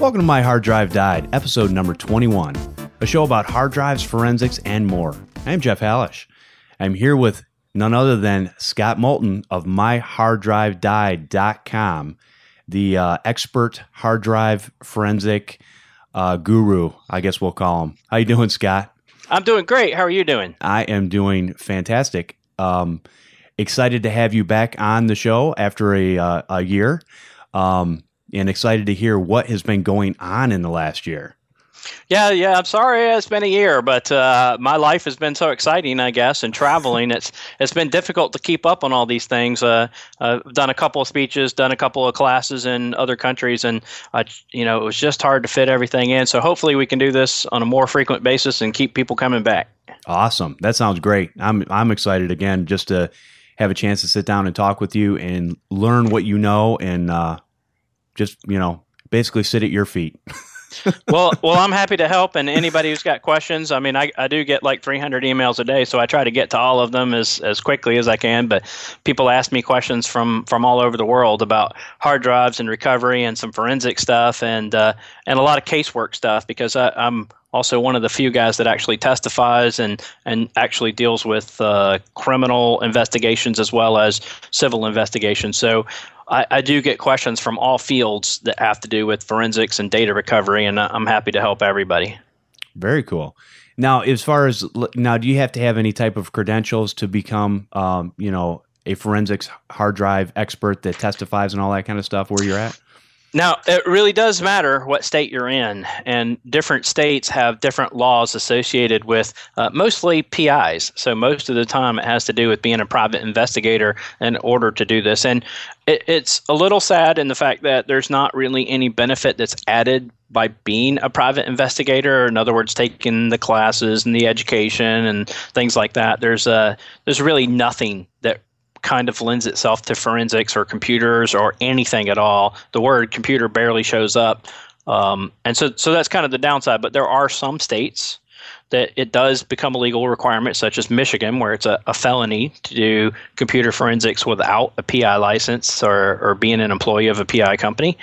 Welcome to My Hard Drive Died, episode number 21, a show about hard drives, forensics, and more. I'm Jeff Hallish. I'm here with none other than Scott Moulton of MyHardDriveDied.com, the uh, expert hard drive forensic uh, guru, I guess we'll call him. How you doing, Scott? I'm doing great. How are you doing? I am doing fantastic. Um, excited to have you back on the show after a, uh, a year. Um, and excited to hear what has been going on in the last year. Yeah, yeah. I'm sorry it's been a year, but uh, my life has been so exciting, I guess, and traveling. it's it's been difficult to keep up on all these things. Uh, I've done a couple of speeches, done a couple of classes in other countries, and I, you know, it was just hard to fit everything in. So hopefully, we can do this on a more frequent basis and keep people coming back. Awesome. That sounds great. I'm I'm excited again just to have a chance to sit down and talk with you and learn what you know and uh, just you know basically sit at your feet. well, well, I'm happy to help, and anybody who's got questions. I mean, I, I do get like 300 emails a day, so I try to get to all of them as, as quickly as I can. But people ask me questions from from all over the world about hard drives and recovery and some forensic stuff, and uh, and a lot of casework stuff because I, I'm also one of the few guys that actually testifies and and actually deals with uh, criminal investigations as well as civil investigations. So I, I, do get questions from all fields that have to do with forensics and data recovery, and I'm happy to help everybody. Very cool. Now, as far as now, do you have to have any type of credentials to become, um, you know, a forensics hard drive expert that testifies and all that kind of stuff where you're at? Now, it really does matter what state you're in, and different states have different laws associated with uh, mostly PIs. So, most of the time, it has to do with being a private investigator in order to do this. And it, it's a little sad in the fact that there's not really any benefit that's added by being a private investigator. In other words, taking the classes and the education and things like that. There's, uh, there's really nothing that kind of lends itself to forensics or computers or anything at all. The word computer barely shows up. Um, and so, so that's kind of the downside. But there are some states that it does become a legal requirement, such as Michigan, where it's a, a felony to do computer forensics without a PI license or, or being an employee of a PI company.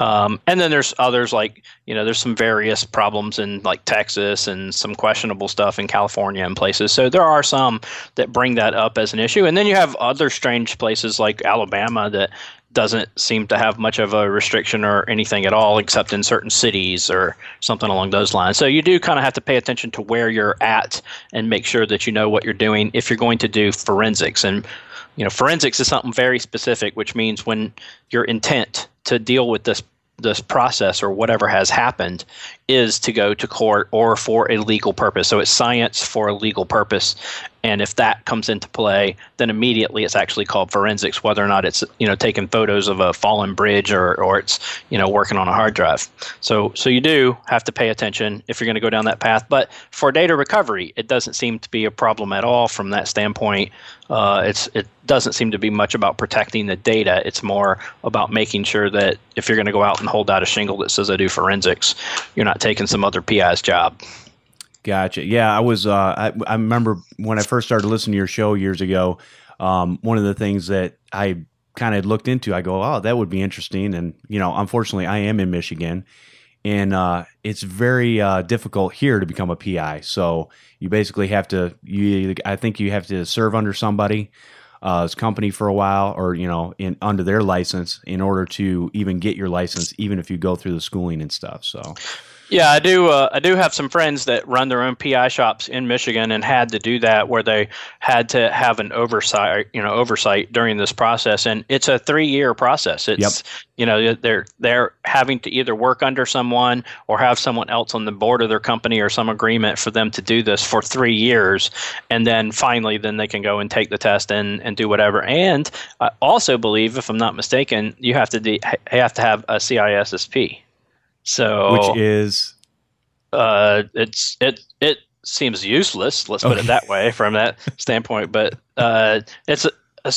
Um, and then there's others like, you know, there's some various problems in like Texas and some questionable stuff in California and places. So there are some that bring that up as an issue. And then you have other strange places like Alabama that doesn't seem to have much of a restriction or anything at all, except in certain cities or something along those lines. So you do kind of have to pay attention to where you're at and make sure that you know what you're doing if you're going to do forensics. And you know, forensics is something very specific, which means when your intent to deal with this this process or whatever has happened is to go to court or for a legal purpose. So it's science for a legal purpose. And if that comes into play, then immediately it's actually called forensics, whether or not it's you know taking photos of a fallen bridge or, or it's you know working on a hard drive. So so you do have to pay attention if you're going to go down that path. But for data recovery, it doesn't seem to be a problem at all from that standpoint. Uh, it's it doesn't seem to be much about protecting the data. It's more about making sure that if you're going to go out and hold out a shingle that says I do forensics, you're not taking some other PI's job. Gotcha. Yeah, I was. Uh, I, I remember when I first started listening to your show years ago. Um, one of the things that I kind of looked into, I go, "Oh, that would be interesting." And you know, unfortunately, I am in Michigan, and uh, it's very uh, difficult here to become a PI. So you basically have to. You, I think you have to serve under somebody. Uh, company for a while, or you know, in under their license, in order to even get your license, even if you go through the schooling and stuff. So, yeah, I do. Uh, I do have some friends that run their own PI shops in Michigan and had to do that, where they had to have an oversight, you know, oversight during this process, and it's a three-year process. It's, yep. you know, they're they're having to either work under someone or have someone else on the board of their company or some agreement for them to do this for three years, and then finally, then they can go and take the test and and do whatever. And I also believe, if I'm not mistaken, you have to de- have to have a CISSP. So which is uh, it's it it seems useless. Let's put it that way from that standpoint. But uh, it's a, a,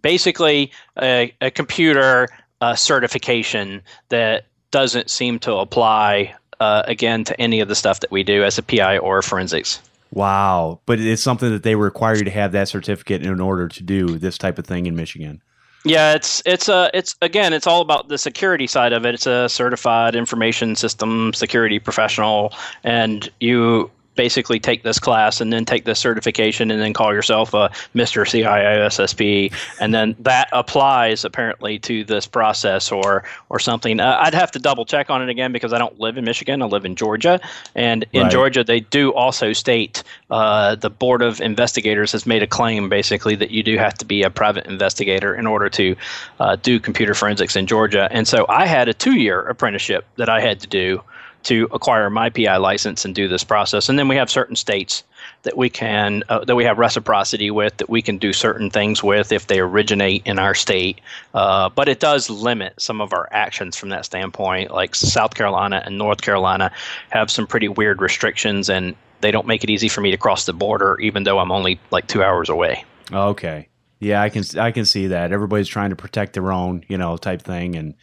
basically a, a computer uh, certification that doesn't seem to apply uh, again to any of the stuff that we do as a PI or forensics. Wow! But it's something that they require you to have that certificate in order to do this type of thing in Michigan. Yeah, it's it's a uh, it's again it's all about the security side of it. It's a certified information system security professional, and you basically take this class and then take this certification and then call yourself a Mr. CIOSSP, and then that applies apparently to this process or or something. Uh, I'd have to double check on it again because I don't live in Michigan. I live in Georgia, and in right. Georgia they do also state uh, the Board of Investigators has made a claim basically that you do have to be a private investigator in order to uh, do computer forensics in Georgia. And so I had a two-year apprenticeship that I had to do to acquire my PI license and do this process. And then we have certain states that we can uh, that we have reciprocity with that we can do certain things with if they originate in our state. Uh, but it does limit some of our actions from that standpoint. Like South Carolina and North Carolina have some pretty weird restrictions, and they don't make it easy for me to cross the border, even though I'm only like two hours away. Okay. Yeah, I can I can see that. Everybody's trying to protect their own, you know, type thing, and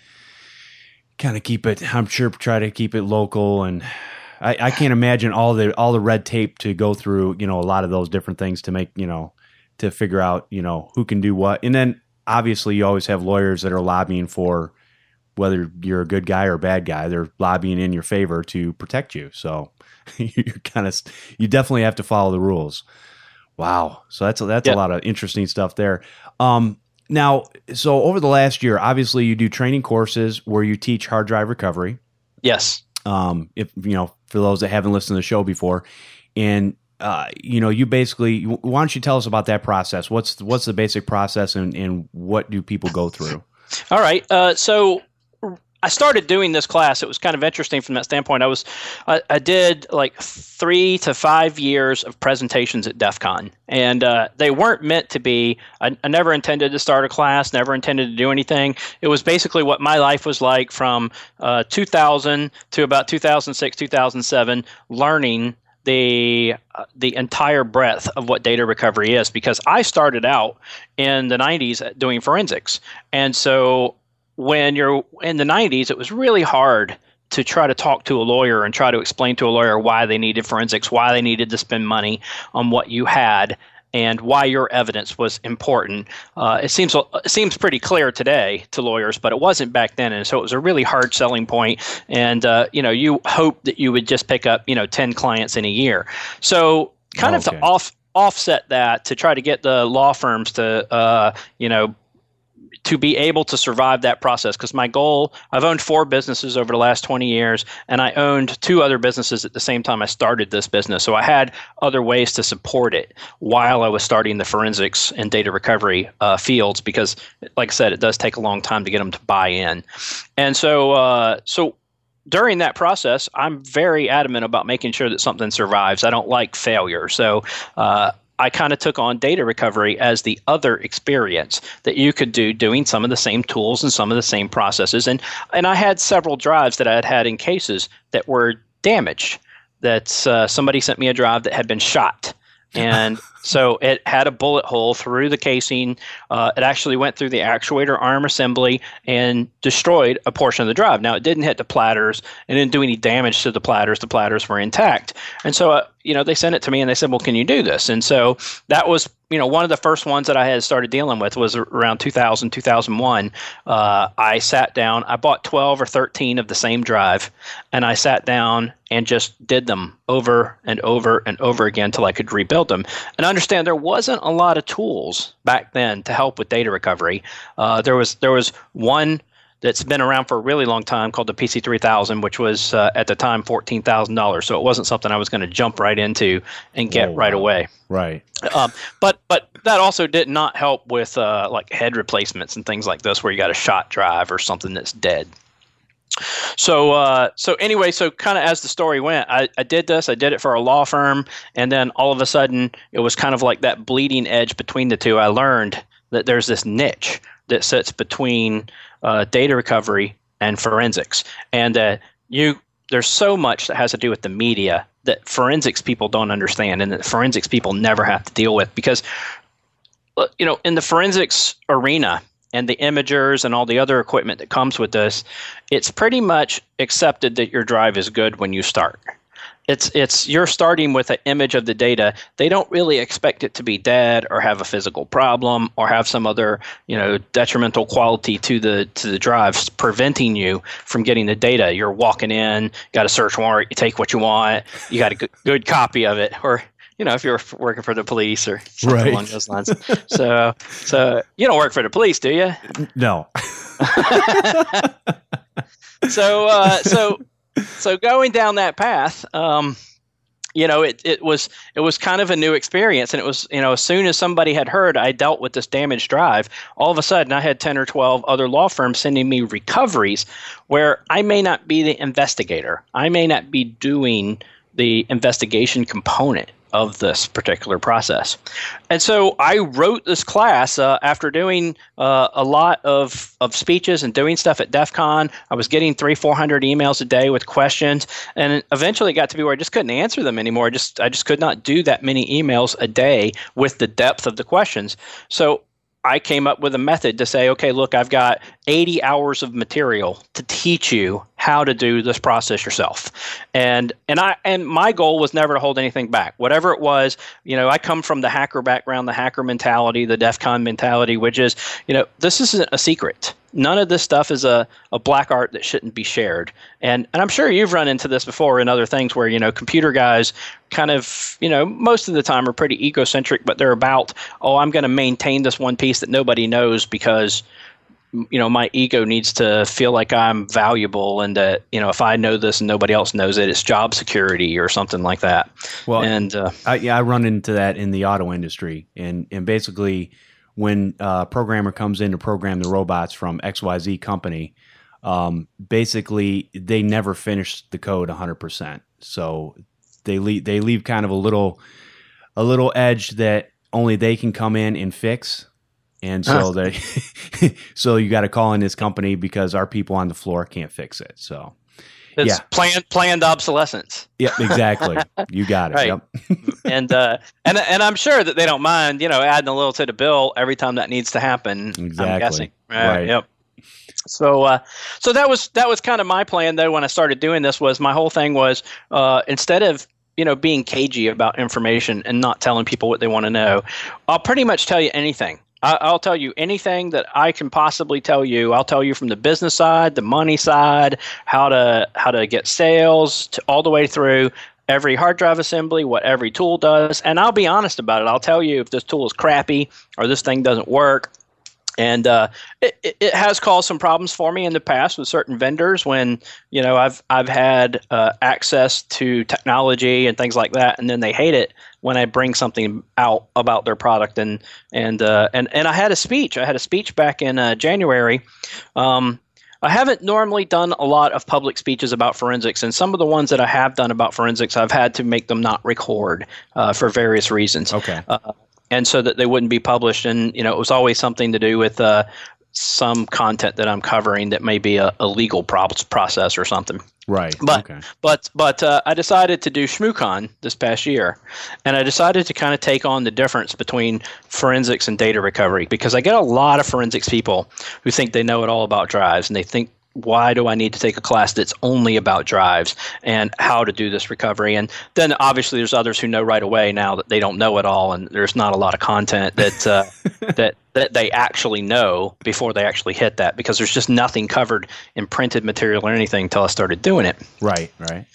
kind of keep it. I'm sure try to keep it local, and I, I can't imagine all the all the red tape to go through. You know, a lot of those different things to make you know to figure out you know who can do what, and then obviously you always have lawyers that are lobbying for whether you're a good guy or a bad guy. They're lobbying in your favor to protect you. So you kind of you definitely have to follow the rules. Wow. So that's that's yep. a lot of interesting stuff there. Um, now, so over the last year, obviously you do training courses where you teach hard drive recovery. Yes. Um, if you know, for those that haven't listened to the show before, and uh, you know, you basically, why don't you tell us about that process? What's what's the basic process, and and what do people go through? All right. Uh, so I started doing this class. It was kind of interesting from that standpoint. I was, I, I did like three to five years of presentations at DEF CON, and uh, they weren't meant to be. I, I, never intended to start a class, never intended to do anything. It was basically what my life was like from uh, 2000 to about 2006, 2007, learning the uh, the entire breadth of what data recovery is because I started out in the 90s doing forensics. And so when you're in the 90s, it was really hard to try to talk to a lawyer and try to explain to a lawyer why they needed forensics, why they needed to spend money on what you had, and why your evidence was important. Uh, it seems it seems pretty clear today to lawyers, but it wasn't back then, and so it was a really hard selling point. And uh, you know, you hope that you would just pick up you know ten clients in a year. So kind okay. of to off offset that to try to get the law firms to uh, you know to be able to survive that process because my goal i've owned four businesses over the last 20 years and i owned two other businesses at the same time i started this business so i had other ways to support it while i was starting the forensics and data recovery uh, fields because like i said it does take a long time to get them to buy in and so uh, so during that process, I'm very adamant about making sure that something survives. I don't like failure. So uh, I kind of took on data recovery as the other experience that you could do doing some of the same tools and some of the same processes. And, and I had several drives that I had had in cases that were damaged. That uh, somebody sent me a drive that had been shot. And so it had a bullet hole through the casing. Uh, it actually went through the actuator arm assembly and destroyed a portion of the drive. Now, it didn't hit the platters and didn't do any damage to the platters. The platters were intact. And so, uh, you know, they sent it to me and they said, well, can you do this? And so that was you know, one of the first ones that I had started dealing with was around 2000, 2001. Uh, I sat down, I bought 12 or 13 of the same drive, and I sat down and just did them over and over and over again until I could rebuild them. And understand there wasn't a lot of tools back then to help with data recovery. Uh, there was there was one that's been around for a really long time called the PC3000, which was uh, at the time $14,000. So it wasn't something I was going to jump right into and get oh, right away. Right. Um, but but that also did not help with uh, like head replacements and things like this, where you got a shot drive or something that's dead. So uh, so anyway, so kind of as the story went, I, I did this. I did it for a law firm, and then all of a sudden, it was kind of like that bleeding edge between the two. I learned that there's this niche that sits between uh, data recovery and forensics, and that you there's so much that has to do with the media that forensics people don't understand, and that forensics people never have to deal with because uh, you know in the forensics arena and the imagers and all the other equipment that comes with this, it's pretty much accepted that your drive is good when you start. it's it's you're starting with an image of the data. They don't really expect it to be dead or have a physical problem or have some other you know detrimental quality to the to the drives preventing you from getting the data. You're walking in, got a search warrant, you take what you want, you got a good, good copy of it, or you know if you're working for the police or something right. along those lines. so so you don't work for the police, do you? No. so uh, so so going down that path, um, you know, it, it was it was kind of a new experience, and it was you know as soon as somebody had heard I dealt with this damaged drive, all of a sudden I had ten or twelve other law firms sending me recoveries where I may not be the investigator, I may not be doing the investigation component of this particular process. And so I wrote this class uh, after doing uh, a lot of, of speeches and doing stuff at DEF CON. I was getting three, 400 emails a day with questions. And eventually it got to be where I just couldn't answer them anymore. I just, I just could not do that many emails a day with the depth of the questions. So I came up with a method to say, okay, look, I've got 80 hours of material to teach you how to do this process yourself. And and I and my goal was never to hold anything back. Whatever it was, you know, I come from the hacker background, the hacker mentality, the DEF CON mentality, which is, you know, this isn't a secret none of this stuff is a, a black art that shouldn't be shared. And and I'm sure you've run into this before in other things where, you know, computer guys kind of, you know, most of the time are pretty egocentric, but they're about, oh, I'm going to maintain this one piece that nobody knows because you know my ego needs to feel like i'm valuable and that you know if i know this and nobody else knows it it's job security or something like that well and uh, I, yeah i run into that in the auto industry and and basically when a programmer comes in to program the robots from XYZ company, um, basically they never finish the code 100%. So they leave, they leave kind of a little, a little edge that only they can come in and fix. And so they, so you got to call in this company because our people on the floor can't fix it. So it's yeah. planned planned obsolescence. Yep, exactly. You got it. right. Yep. and uh, and and I'm sure that they don't mind, you know, adding a little to the bill every time that needs to happen. Exactly. I'm guessing. Right. right. Yep. So uh, so that was that was kind of my plan though when I started doing this was my whole thing was uh, instead of you know being cagey about information and not telling people what they want to know, I'll pretty much tell you anything. I, will tell you anything that I can possibly tell you. I'll tell you from the business side, the money side, how to how to get sales, to, all the way through every hard drive assembly, what every tool does, and I'll be honest about it. I'll tell you if this tool is crappy or this thing doesn't work and uh, it, it has caused some problems for me in the past with certain vendors when you know I've I've had uh, access to technology and things like that, and then they hate it when I bring something out about their product and and uh, and and I had a speech. I had a speech back in uh, January. Um, I haven't normally done a lot of public speeches about forensics, and some of the ones that I have done about forensics, I've had to make them not record uh, for various reasons. Okay. Uh, and so that they wouldn't be published. And you know, it was always something to do with uh, some content that I'm covering that may be a, a legal pro- process or something. Right. But okay. but but uh, I decided to do ShmooCon this past year, and I decided to kind of take on the difference between forensics and data recovery because I get a lot of forensics people who think they know it all about drives and they think why do I need to take a class that's only about drives and how to do this recovery? And then obviously there's others who know right away now that they don't know it all, and there's not a lot of content that uh, that that they actually know before they actually hit that because there's just nothing covered in printed material or anything until I started doing it. Right, right.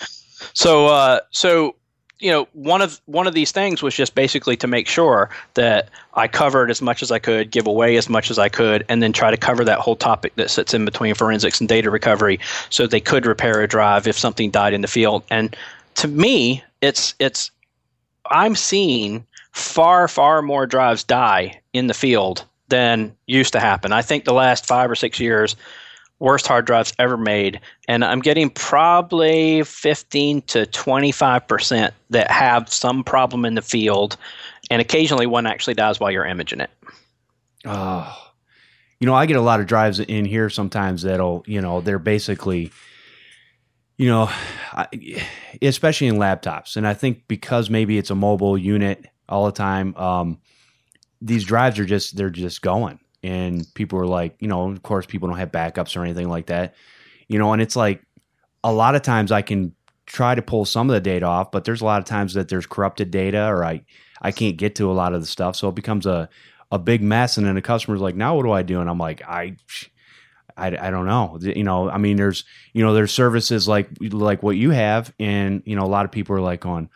So, uh, so you know one of one of these things was just basically to make sure that I covered as much as I could, give away as much as I could, and then try to cover that whole topic that sits in between forensics and data recovery, so they could repair a drive if something died in the field. And to me, it's it's I'm seeing far far more drives die in the field than used to happen. I think the last five or six years worst hard drives ever made, and I'm getting probably 15 to 25 percent that have some problem in the field, and occasionally one actually dies while you're imaging it. Oh, you know, I get a lot of drives in here sometimes that'll, you know, they're basically, you know, especially in laptops, and I think because maybe it's a mobile unit all the time, um, these drives are just they're just going and people are like, you know, of course, people don't have backups or anything like that, you know, and it's like a lot of times I can try to pull some of the data off, but there's a lot of times that there's corrupted data or I I can't get to a lot of the stuff, so it becomes a a big mess. And then the customer's like, now what do I do? And I'm like, I. I, I don't know. You know, I mean, there's you know, there's services like like what you have, and you know, a lot of people are like on,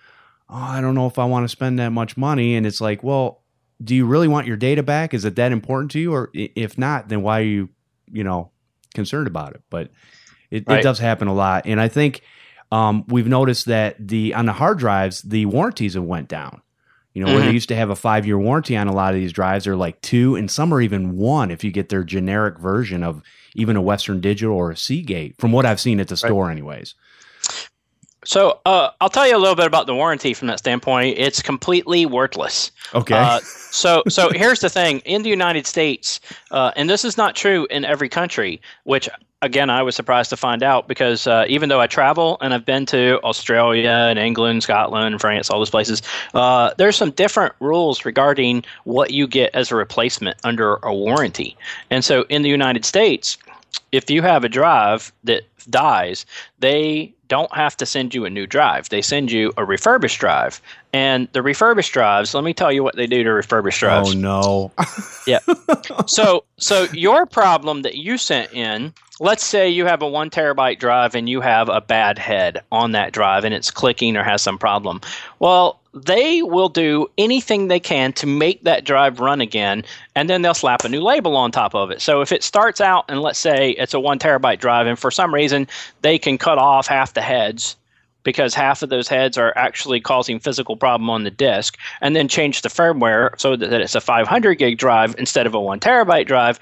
oh, I don't know if I want to spend that much money, and it's like, well, do you really want your data back? Is it that important to you, or if not, then why are you, you know, concerned about it? But it, right. it does happen a lot, and I think um, we've noticed that the on the hard drives, the warranties have went down. You know, mm-hmm. where they mm-hmm. used to have a five year warranty on a lot of these drives, they're like two, and some are even one if you get their generic version of even a Western Digital or a Seagate, from what I've seen at the store, anyways. So uh, I'll tell you a little bit about the warranty from that standpoint. It's completely worthless. Okay. Uh, so so here's the thing: in the United States, uh, and this is not true in every country, which again I was surprised to find out because uh, even though I travel and I've been to Australia and England, Scotland, France, all those places, uh, there's some different rules regarding what you get as a replacement under a warranty. And so in the United States, if you have a drive that dies, they don't have to send you a new drive. They send you a refurbished drive. And the refurbished drives, let me tell you what they do to refurbished oh, drives. Oh no. yeah. So so your problem that you sent in, let's say you have a 1 terabyte drive and you have a bad head on that drive and it's clicking or has some problem. Well, they will do anything they can to make that drive run again, and then they'll slap a new label on top of it. So if it starts out and let's say it's a one terabyte drive, and for some reason they can cut off half the heads because half of those heads are actually causing physical problem on the disk, and then change the firmware so that it's a 500 gig drive instead of a one terabyte drive,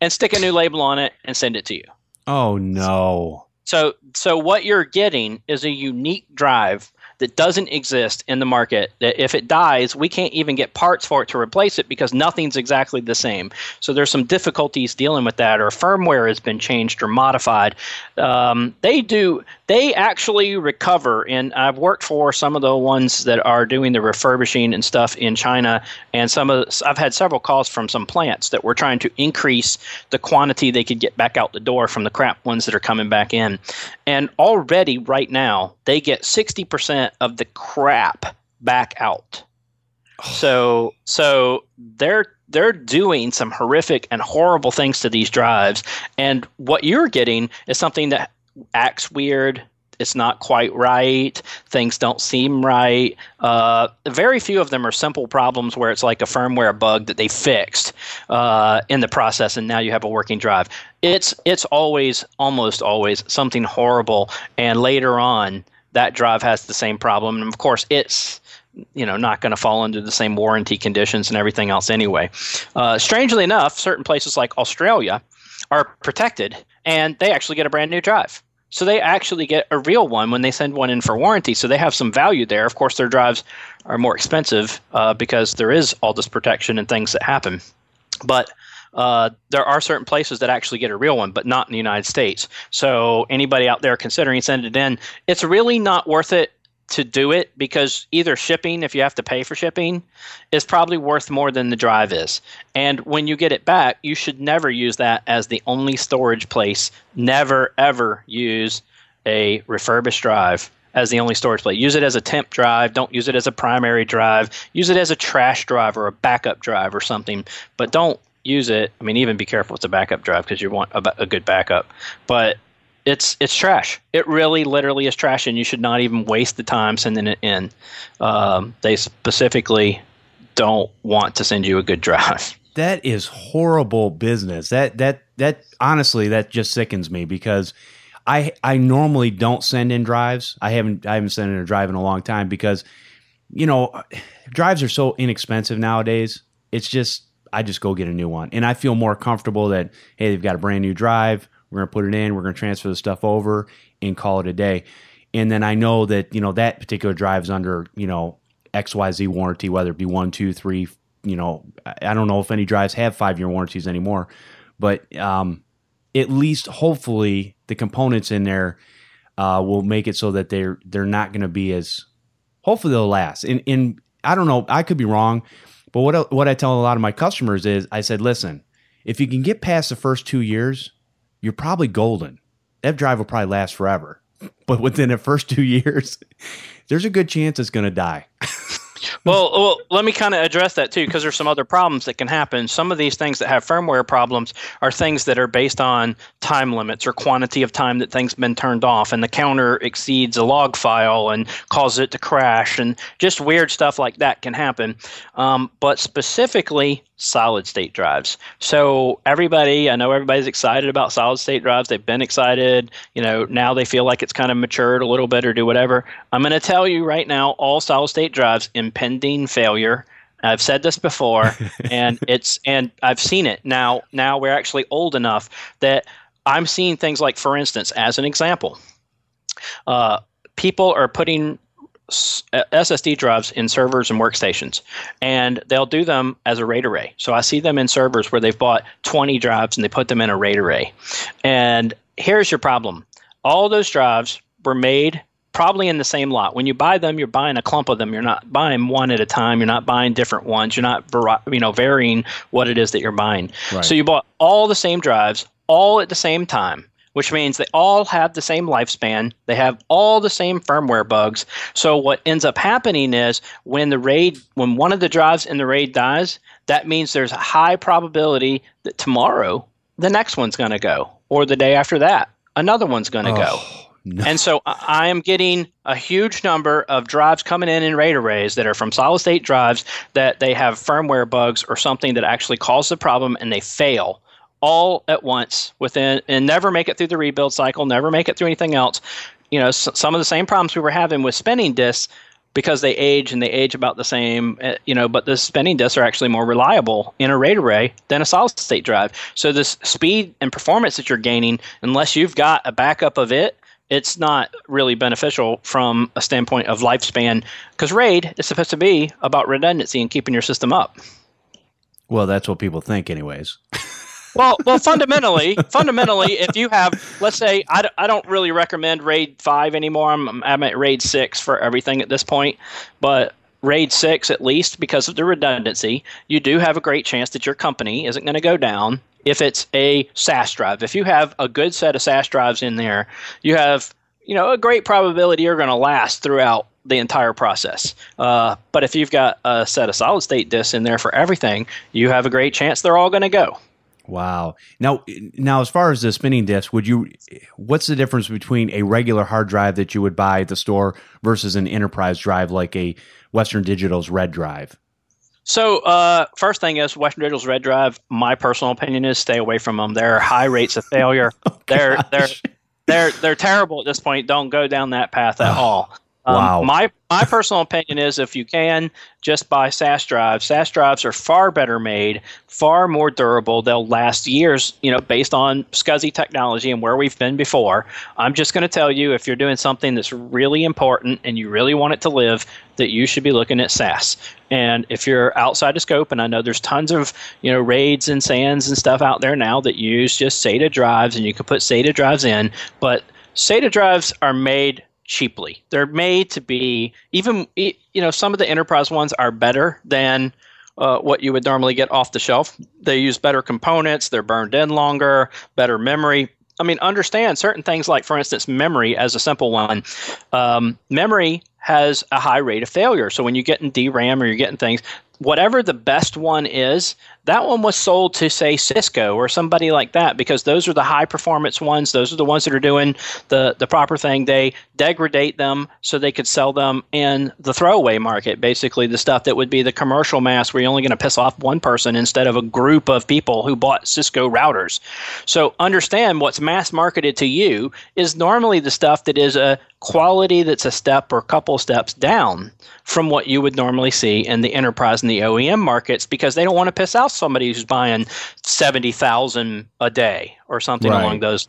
and stick a new label on it and send it to you. Oh no. So so what you're getting is a unique drive that doesn't exist in the market that if it dies we can't even get parts for it to replace it because nothing's exactly the same so there's some difficulties dealing with that or firmware has been changed or modified um, they do they actually recover and i've worked for some of the ones that are doing the refurbishing and stuff in china and some of i've had several calls from some plants that were trying to increase the quantity they could get back out the door from the crap ones that are coming back in. And already right now they get 60% of the crap back out. So so they're they're doing some horrific and horrible things to these drives and what you're getting is something that acts weird. It's not quite right. Things don't seem right. Uh, very few of them are simple problems where it's like a firmware bug that they fixed uh, in the process, and now you have a working drive. It's it's always, almost always, something horrible, and later on, that drive has the same problem, and of course, it's you know not going to fall under the same warranty conditions and everything else anyway. Uh, strangely enough, certain places like Australia are protected, and they actually get a brand new drive. So they actually get a real one when they send one in for warranty. So they have some value there. Of course, their drives are more expensive uh, because there is all this protection and things that happen. But uh, there are certain places that actually get a real one, but not in the United States. So anybody out there considering sending it in, it's really not worth it to do it because either shipping, if you have to pay for shipping, is probably worth more than the drive is. And when you get it back, you should never use that as the only storage place. Never, ever use a refurbished drive as the only storage place. Use it as a temp drive. Don't use it as a primary drive. Use it as a trash drive or a backup drive or something. But don't use it. I mean, even be careful with a backup drive because you want a, a good backup. But it's it's trash. It really, literally is trash, and you should not even waste the time sending it in. Um, they specifically don't want to send you a good drive. That is horrible business. That that that honestly, that just sickens me because I I normally don't send in drives. I haven't I haven't sent in a drive in a long time because you know drives are so inexpensive nowadays. It's just I just go get a new one, and I feel more comfortable that hey, they've got a brand new drive. We're going to put it in. We're going to transfer the stuff over and call it a day. And then I know that you know that particular drive is under you know XYZ warranty, whether it be one, two, three. You know, I don't know if any drives have five year warranties anymore, but um, at least hopefully the components in there uh, will make it so that they're they're not going to be as hopefully they'll last. And, and I don't know, I could be wrong, but what what I tell a lot of my customers is I said, listen, if you can get past the first two years, you're probably golden. That drive will probably last forever. but within the first two years, there's a good chance it's going to die. well, well, let me kind of address that too, because there's some other problems that can happen. Some of these things that have firmware problems are things that are based on time limits or quantity of time that things have been turned off, and the counter exceeds a log file and causes it to crash, and just weird stuff like that can happen. Um, but specifically, solid state drives. So everybody, I know everybody's excited about solid state drives. They've been excited. You know, now they feel like it's kind of matured a little bit or do whatever. I'm going to tell you right now, all solid state drives impending failure. I've said this before, and it's and I've seen it now. Now we're actually old enough that I'm seeing things like, for instance, as an example, uh, people are putting SSD uh, drives in servers and workstations, and they'll do them as a RAID array. So I see them in servers where they've bought 20 drives and they put them in a RAID array. And here's your problem all those drives were made probably in the same lot. When you buy them, you're buying a clump of them. You're not buying one at a time. You're not buying different ones. You're not you know varying what it is that you're buying. Right. So you bought all the same drives all at the same time which means they all have the same lifespan. They have all the same firmware bugs. So what ends up happening is when the RAID, when one of the drives in the RAID dies, that means there's a high probability that tomorrow the next one's going to go, or the day after that another one's going to oh. go. No. And so I am getting a huge number of drives coming in in RAID arrays that are from solid state drives that they have firmware bugs or something that actually causes the problem and they fail all at once within and never make it through the rebuild cycle, never make it through anything else. You know, s- some of the same problems we were having with spinning disks because they age and they age about the same, uh, you know, but the spinning disks are actually more reliable in a RAID array than a solid state drive. So this speed and performance that you're gaining, unless you've got a backup of it, it's not really beneficial from a standpoint of lifespan because RAID is supposed to be about redundancy and keeping your system up. Well, that's what people think, anyways. well, well, fundamentally, fundamentally, if you have, let's say, I d- I don't really recommend RAID five anymore. I'm, I'm at RAID six for everything at this point, but RAID 6 at least because of the redundancy, you do have a great chance that your company isn't going to go down if it's a SAS drive. If you have a good set of SAS drives in there, you have you know a great probability you're going to last throughout the entire process. Uh, but if you've got a set of solid state disks in there for everything, you have a great chance they're all going to go. Wow. Now, now, as far as the spinning disks, would you? What's the difference between a regular hard drive that you would buy at the store versus an enterprise drive like a Western Digital's Red Drive? So, uh, first thing is Western Digital's Red Drive. My personal opinion is stay away from them. They're high rates of failure. oh, they're they're they're they're terrible at this point. Don't go down that path at all. Um, wow. My my personal opinion is if you can just buy SAS drives. SAS drives are far better made, far more durable. They'll last years, you know, based on SCSI technology and where we've been before. I'm just going to tell you if you're doing something that's really important and you really want it to live, that you should be looking at SAS. And if you're outside of scope, and I know there's tons of you know raids and SANs and stuff out there now that use just SATA drives, and you can put SATA drives in, but SATA drives are made cheaply. They're made to be even you know some of the enterprise ones are better than uh, what you would normally get off the shelf. They use better components. They're burned in longer, better memory. I mean, understand certain things like, for instance, memory as a simple one. Um, memory has a high rate of failure. So when you get in DRAM or you're getting things, whatever the best one is, that one was sold to say Cisco or somebody like that because those are the high performance ones. Those are the ones that are doing the the proper thing. They degrade them so they could sell them in the throwaway market, basically the stuff that would be the commercial mass where you're only going to piss off one person instead of a group of people who bought Cisco routers. So understand what's mass marketed to you is normally the stuff that is a quality that's a step or a couple steps down from what you would normally see in the enterprise and the OEM markets because they don't want to piss off somebody who's buying 70,000 a day or something right. along those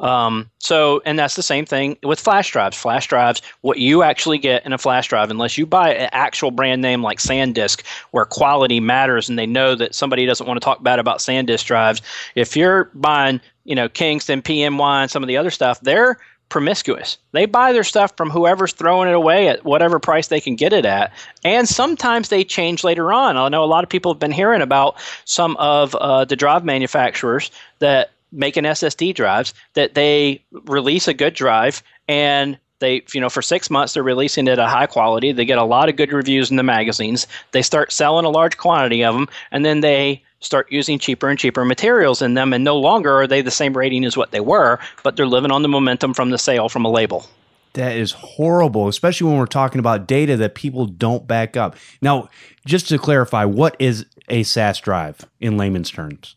um, so, and that's the same thing with flash drives. Flash drives, what you actually get in a flash drive, unless you buy an actual brand name like SanDisk, where quality matters, and they know that somebody doesn't want to talk bad about SanDisk drives. If you're buying, you know, Kingston, PNY, and some of the other stuff, they're promiscuous. They buy their stuff from whoever's throwing it away at whatever price they can get it at. And sometimes they change later on. I know a lot of people have been hearing about some of uh, the drive manufacturers that make an SSD drives that they release a good drive and they you know for six months they're releasing it at high quality they get a lot of good reviews in the magazines they start selling a large quantity of them and then they start using cheaper and cheaper materials in them and no longer are they the same rating as what they were but they're living on the momentum from the sale from a label that is horrible, especially when we're talking about data that people don't back up. Now, just to clarify, what is a SAS drive in layman's terms?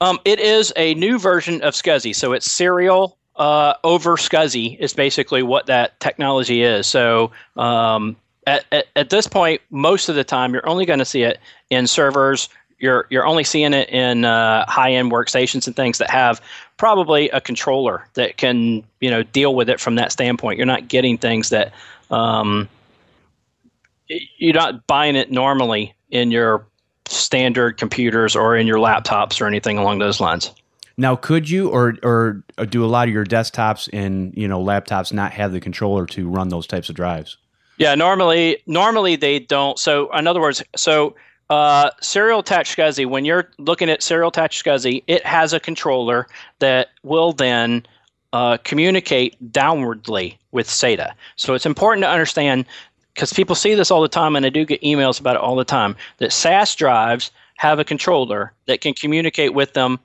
Um, it is a new version of SCSI. So it's serial uh, over SCSI is basically what that technology is. So um, at, at, at, this point, most of the time, you're only going to see it in servers. You're you're only seeing it in uh, high end workstations and things that have probably a controller that can you know deal with it from that standpoint. You're not getting things that um, you're not buying it normally in your standard computers or in your laptops or anything along those lines. Now, could you or or do a lot of your desktops and you know laptops not have the controller to run those types of drives? Yeah, normally normally they don't. So in other words, so uh, serial SCSI, when you're looking at serial SCSI, it has a controller that will then uh, communicate downwardly with SATA. So it's important to understand because people see this all the time, and I do get emails about it all the time, that SAS drives have a controller that can communicate with them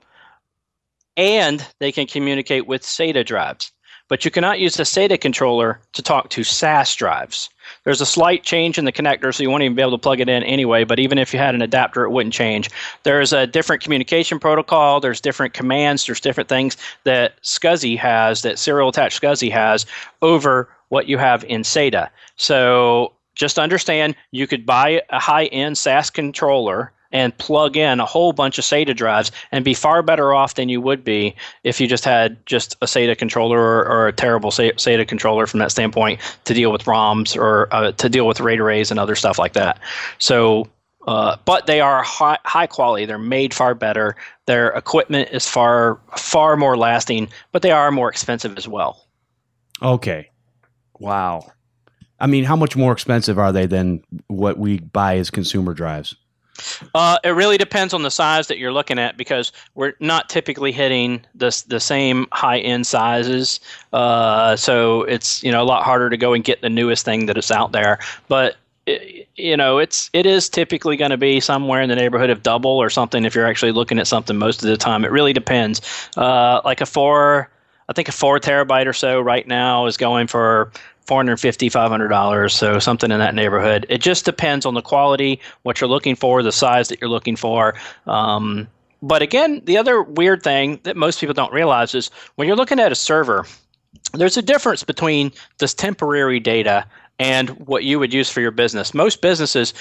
and they can communicate with SATA drives. But you cannot use the SATA controller to talk to SAS drives. There's a slight change in the connector, so you won't even be able to plug it in anyway. But even if you had an adapter, it wouldn't change. There's a different communication protocol. There's different commands. There's different things that SCSI has, that serial attached SCSI has, over what you have in SATA. So just understand you could buy a high end SAS controller and plug in a whole bunch of SATA drives and be far better off than you would be if you just had just a SATA controller or, or a terrible SATA controller from that standpoint to deal with ROMs or uh, to deal with RAID arrays and other stuff like that. So, uh, but they are high, high quality. They're made far better. Their equipment is far far more lasting, but they are more expensive as well. Okay, wow. I mean, how much more expensive are they than what we buy as consumer drives? Uh, it really depends on the size that you're looking at because we're not typically hitting the the same high end sizes. Uh, so it's you know a lot harder to go and get the newest thing that is out there. But it, you know it's it is typically going to be somewhere in the neighborhood of double or something if you're actually looking at something most of the time. It really depends. Uh, like a four. I think a four terabyte or so right now is going for 450 $500 so something in that neighborhood it just depends on the quality what you're looking for the size that you're looking for um, but again the other weird thing that most people don't realize is when you're looking at a server there's a difference between this temporary data and what you would use for your business. Most businesses,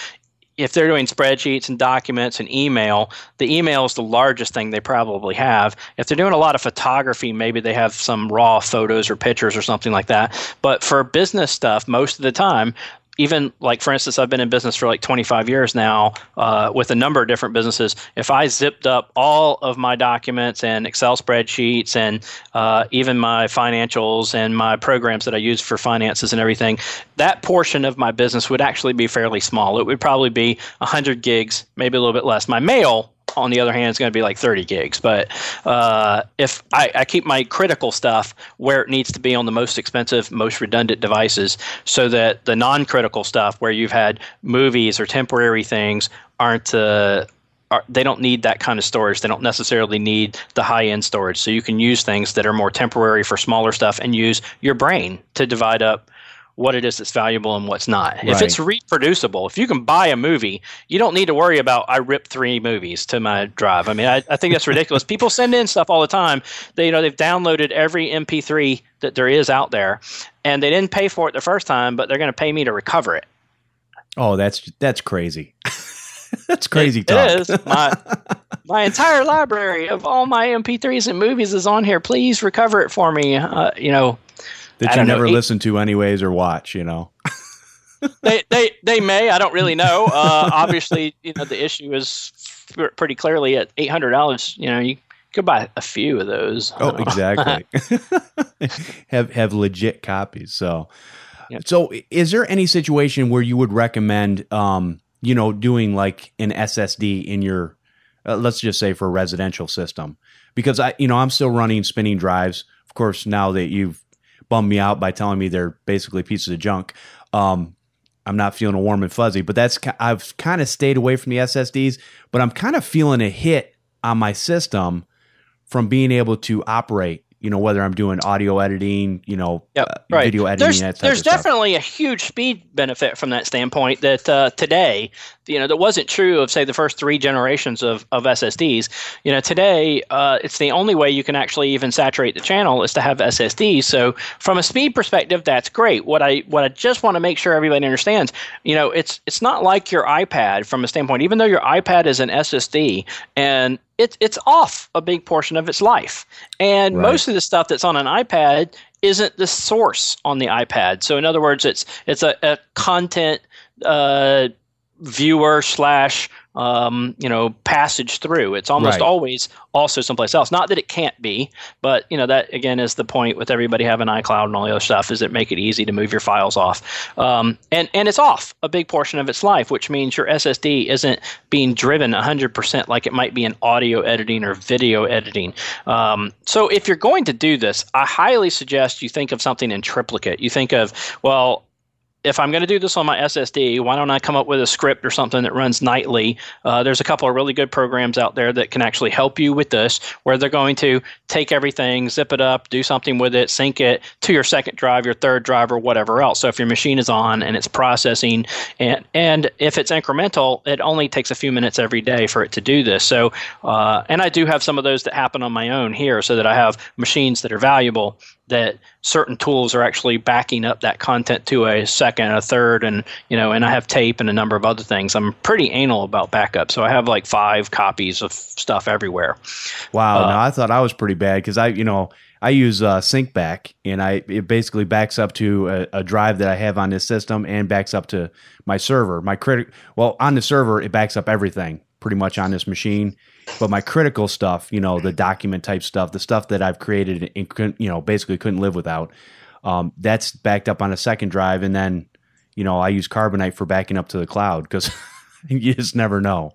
if they're doing spreadsheets and documents and email, the email is the largest thing they probably have. If they're doing a lot of photography, maybe they have some raw photos or pictures or something like that. But for business stuff, most of the time, even like for instance i've been in business for like 25 years now uh, with a number of different businesses. If i zipped up all of my documents and excel spreadsheets and uh, even my financials and my programs that i use for finances and everything that portion of my business would actually be fairly small. It would probably be 100 gigs maybe a little bit less. My mail on the other hand, is going to be like 30 gigs. But uh, if I, I, keep my critical stuff where it needs to be on the most expensive, most redundant devices, so that the non-critical stuff, where you've had movies or temporary things, aren't uh, are, they don't need that kind of storage. They don't necessarily need the high end storage. So you can use things that are more temporary for smaller stuff and use your brain to divide up what it is that's valuable and what's not. Right. If it's reproducible, if you can buy a movie, you don't need to worry about I ripped three movies to my drive. I mean, I, I think that's ridiculous. People send in stuff all the time. They you know they've downloaded every MP3 that there is out there, and they didn't pay for it the first time, but they're going to pay me to recover it. Oh, that's that's crazy. that's crazy it, talk. It is. My, my entire library of all my MP3s and movies is on here. Please recover it for me. Uh, you know, that you never know, listen to anyways or watch, you know. they they they may. I don't really know. Uh, obviously, you know the issue is pretty clearly at eight hundred dollars. You know, you could buy a few of those. Oh, exactly. have have legit copies. So, yep. so is there any situation where you would recommend, um, you know, doing like an SSD in your uh, let's just say for a residential system, because I, you know, I'm still running spinning drives. Of course, now that you've bummed me out by telling me they're basically pieces of junk, um, I'm not feeling warm and fuzzy. But that's I've kind of stayed away from the SSDs, but I'm kind of feeling a hit on my system from being able to operate you know whether I'm doing audio editing, you know, yep, uh, right. video editing. There's, there's definitely a huge speed benefit from that standpoint. That uh, today, you know, that wasn't true of say the first three generations of, of SSDs. You know, today uh, it's the only way you can actually even saturate the channel is to have SSDs. So from a speed perspective, that's great. What I what I just want to make sure everybody understands, you know, it's it's not like your iPad from a standpoint. Even though your iPad is an SSD and it's it's off a big portion of its life. And right. most of the stuff that's on an iPad isn't the source on the iPad. So in other words, it's it's a, a content uh, viewer slash um, you know passage through. It's almost right. always also someplace else. Not that it can't be, but you know that again is the point with everybody having iCloud and all the other stuff is it make it easy to move your files off. Um, and and it's off a big portion of its life, which means your SSD isn't being driven 100% like it might be in audio editing or video editing. Um, so if you're going to do this, I highly suggest you think of something in triplicate. You think of well if I'm going to do this on my SSD, why don't I come up with a script or something that runs nightly? Uh, there's a couple of really good programs out there that can actually help you with this, where they're going to take everything, zip it up, do something with it, sync it to your second drive, your third drive, or whatever else. So if your machine is on and it's processing, and and if it's incremental, it only takes a few minutes every day for it to do this. So, uh, and I do have some of those that happen on my own here, so that I have machines that are valuable that certain tools are actually backing up that content to a second, a third, and you know, and I have tape and a number of other things. I'm pretty anal about backup, so I have like five copies of stuff everywhere. Wow, uh, no, I thought I was pretty bad because I, you know, I use uh, SyncBack, and I it basically backs up to a, a, drive that I have on this system and backs up to my server. My critic, well, on the server, it backs up everything pretty much on this machine but my critical stuff, you know, the document type stuff, the stuff that I've created and you know, basically couldn't live without, um, that's backed up on a second drive. And then, you know, I use Carbonite for backing up to the cloud because you just never know.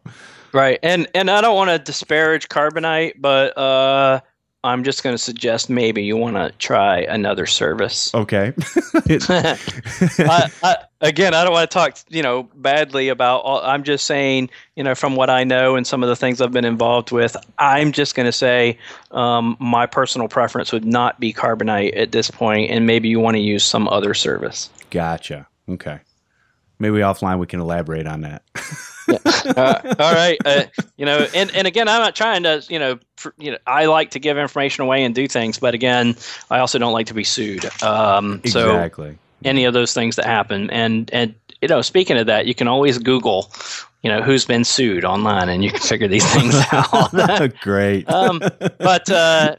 Right. And, and I don't want to disparage Carbonite, but, uh, I'm just going to suggest maybe you want to try another service. Okay. I, I, again, I don't want to talk, you know, badly about. All, I'm just saying, you know, from what I know and some of the things I've been involved with, I'm just going to say um, my personal preference would not be Carbonite at this point, and maybe you want to use some other service. Gotcha. Okay. Maybe offline we can elaborate on that. yeah. uh, all right. Uh, you know, and, and again, I'm not trying to, you know, for, you know, I like to give information away and do things, but again, I also don't like to be sued. Um, exactly. So any of those things that happen, and and you know, speaking of that, you can always Google, you know, who's been sued online, and you can figure these things out. Great. um, but uh,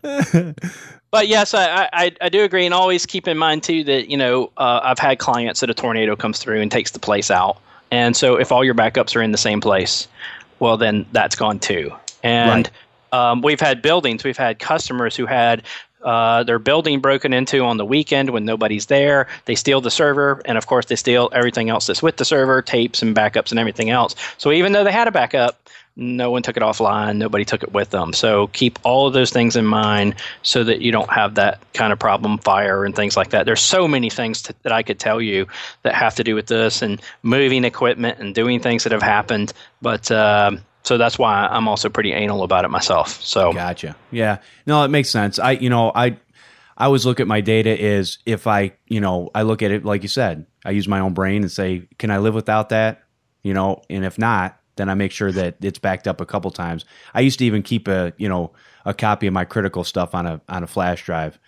but yes, I, I, I do agree, and always keep in mind too that you know uh, I've had clients that a tornado comes through and takes the place out. And so if all your backups are in the same place, well, then that's gone too. And right. um, we've had buildings, we've had customers who had uh, their building broken into on the weekend when nobody's there. They steal the server, and of course, they steal everything else that's with the server, tapes and backups and everything else. So even though they had a backup, no one took it offline. Nobody took it with them. So keep all of those things in mind so that you don't have that kind of problem, fire and things like that. There's so many things to, that I could tell you that have to do with this and moving equipment and doing things that have happened. But uh, so that's why I'm also pretty anal about it myself. So gotcha. Yeah. No, it makes sense. I, you know, I, I always look at my data is if I, you know, I look at it like you said, I use my own brain and say, can I live without that? You know, and if not, then I make sure that it's backed up a couple times. I used to even keep a you know a copy of my critical stuff on a on a flash drive,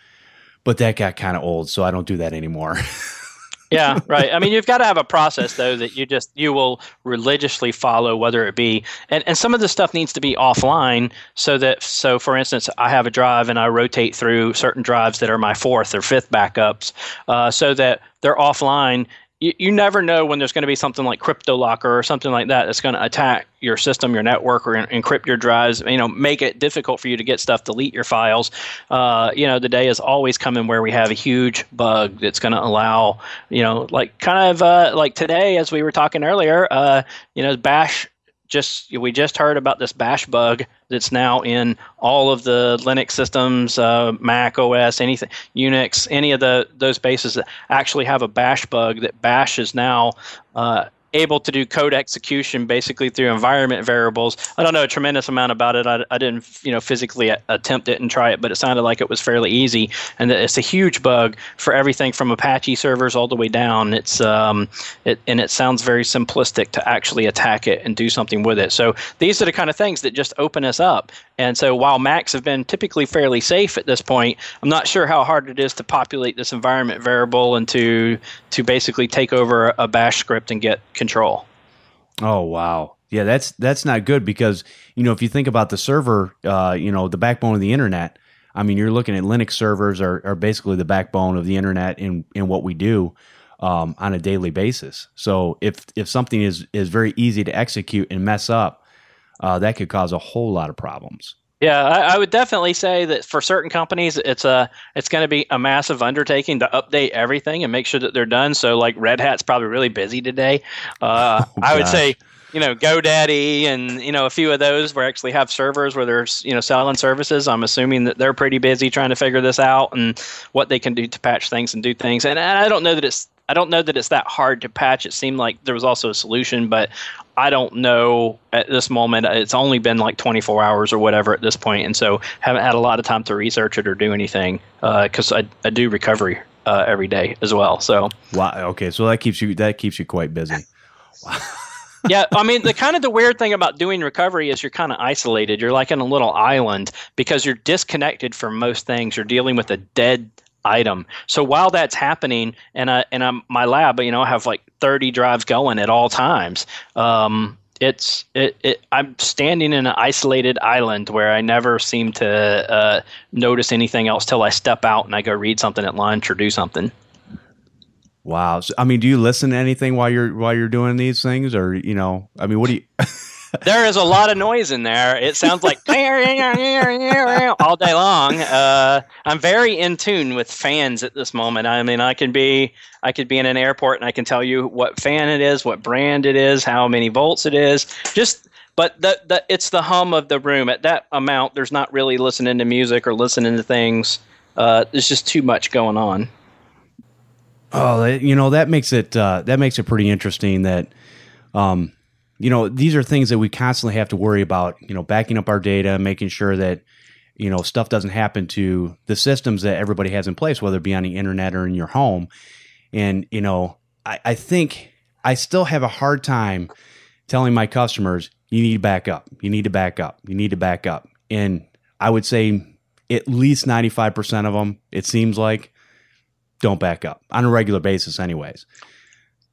but that got kind of old, so I don't do that anymore. yeah, right. I mean, you've got to have a process though that you just you will religiously follow, whether it be and and some of the stuff needs to be offline so that so for instance, I have a drive and I rotate through certain drives that are my fourth or fifth backups, uh, so that they're offline you, you never know when there's going to be something like CryptoLocker or something like that that's going to attack your system, your network, or encrypt your drives. You know, make it difficult for you to get stuff, delete your files. Uh, you know, the day is always coming where we have a huge bug that's going to allow, you know, like kind of uh, like today, as we were talking earlier. Uh, you know, Bash just we just heard about this bash bug that's now in all of the Linux systems, uh, Mac OS, anything, Unix, any of the those bases that actually have a bash bug. That bash is now uh, able to do code execution basically through environment variables. I don't know a tremendous amount about it. I, I didn't, you know, physically attempt it and try it, but it sounded like it was fairly easy. And it's a huge bug for everything from Apache servers all the way down. It's um, it and it sounds very simplistic to actually attack it and do something with it. So these are the kind of things that just open us up. And so while Macs have been typically fairly safe at this point, I'm not sure how hard it is to populate this environment variable and to to basically take over a bash script and get control. Oh wow. Yeah, that's that's not good because you know if you think about the server, uh, you know the backbone of the internet. I mean, you're looking at Linux servers are, are basically the backbone of the internet in in what we do um, on a daily basis. So if if something is is very easy to execute and mess up, uh, that could cause a whole lot of problems. Yeah, I, I, would definitely say that for certain companies, it's a it's going to be a massive undertaking to update everything and make sure that they're done. So, like Red Hat's probably really busy today. Uh, oh, I would say, you know, GoDaddy and you know a few of those where actually have servers where there's you know selling services. I'm assuming that they're pretty busy trying to figure this out and what they can do to patch things and do things. And I don't know that it's I don't know that it's that hard to patch. It seemed like there was also a solution, but I don't know at this moment. It's only been like 24 hours or whatever at this point, and so haven't had a lot of time to research it or do anything because uh, I, I do recovery uh, every day as well. So wow, okay, so that keeps you that keeps you quite busy. yeah, I mean the kind of the weird thing about doing recovery is you're kind of isolated. You're like in a little island because you're disconnected from most things. You're dealing with a dead item. So while that's happening, and I and I'm, my lab, you know, I have like 30 drives going at all times. Um, it's it, it, I'm standing in an isolated island where I never seem to uh, notice anything else till I step out and I go read something at lunch or do something. Wow. So, I mean, do you listen to anything while you're while you're doing these things, or you know, I mean, what do you? there is a lot of noise in there. It sounds like all day long. Uh, I'm very in tune with fans at this moment. I mean, I can be I could be in an airport and I can tell you what fan it is, what brand it is, how many volts it is. Just but the, the it's the hum of the room at that amount. There's not really listening to music or listening to things. Uh, there's just too much going on. Oh, you know that makes it uh, that makes it pretty interesting. That um, you know, these are things that we constantly have to worry about, you know, backing up our data, making sure that, you know, stuff doesn't happen to the systems that everybody has in place, whether it be on the internet or in your home. And, you know, I, I think I still have a hard time telling my customers, you need to back up, you need to back up, you need to back up. And I would say at least 95% of them, it seems like, don't back up on a regular basis, anyways.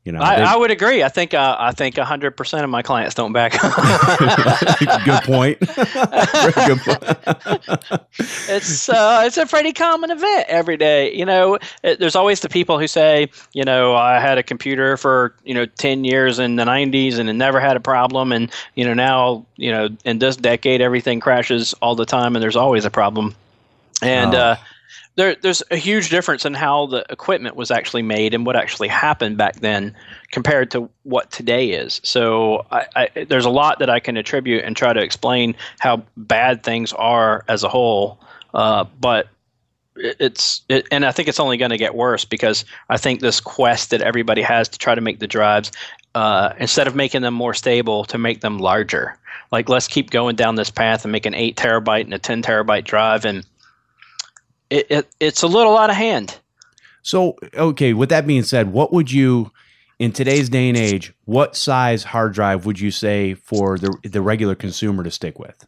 You know, I, I, would agree. I think uh, I think hundred percent of my clients don't back up. good point. good point. it's uh, it's a pretty common event every day. You know, it, there's always the people who say, you know, I had a computer for you know ten years in the '90s and it never had a problem, and you know now you know in this decade everything crashes all the time and there's always a problem. And oh. uh, there, there's a huge difference in how the equipment was actually made and what actually happened back then compared to what today is. So I, I, there's a lot that I can attribute and try to explain how bad things are as a whole. Uh, but it's it, and I think it's only going to get worse because I think this quest that everybody has to try to make the drives uh, instead of making them more stable to make them larger. Like let's keep going down this path and make an eight terabyte and a ten terabyte drive and it, it, it's a little out of hand. So, okay, with that being said, what would you, in today's day and age, what size hard drive would you say for the the regular consumer to stick with?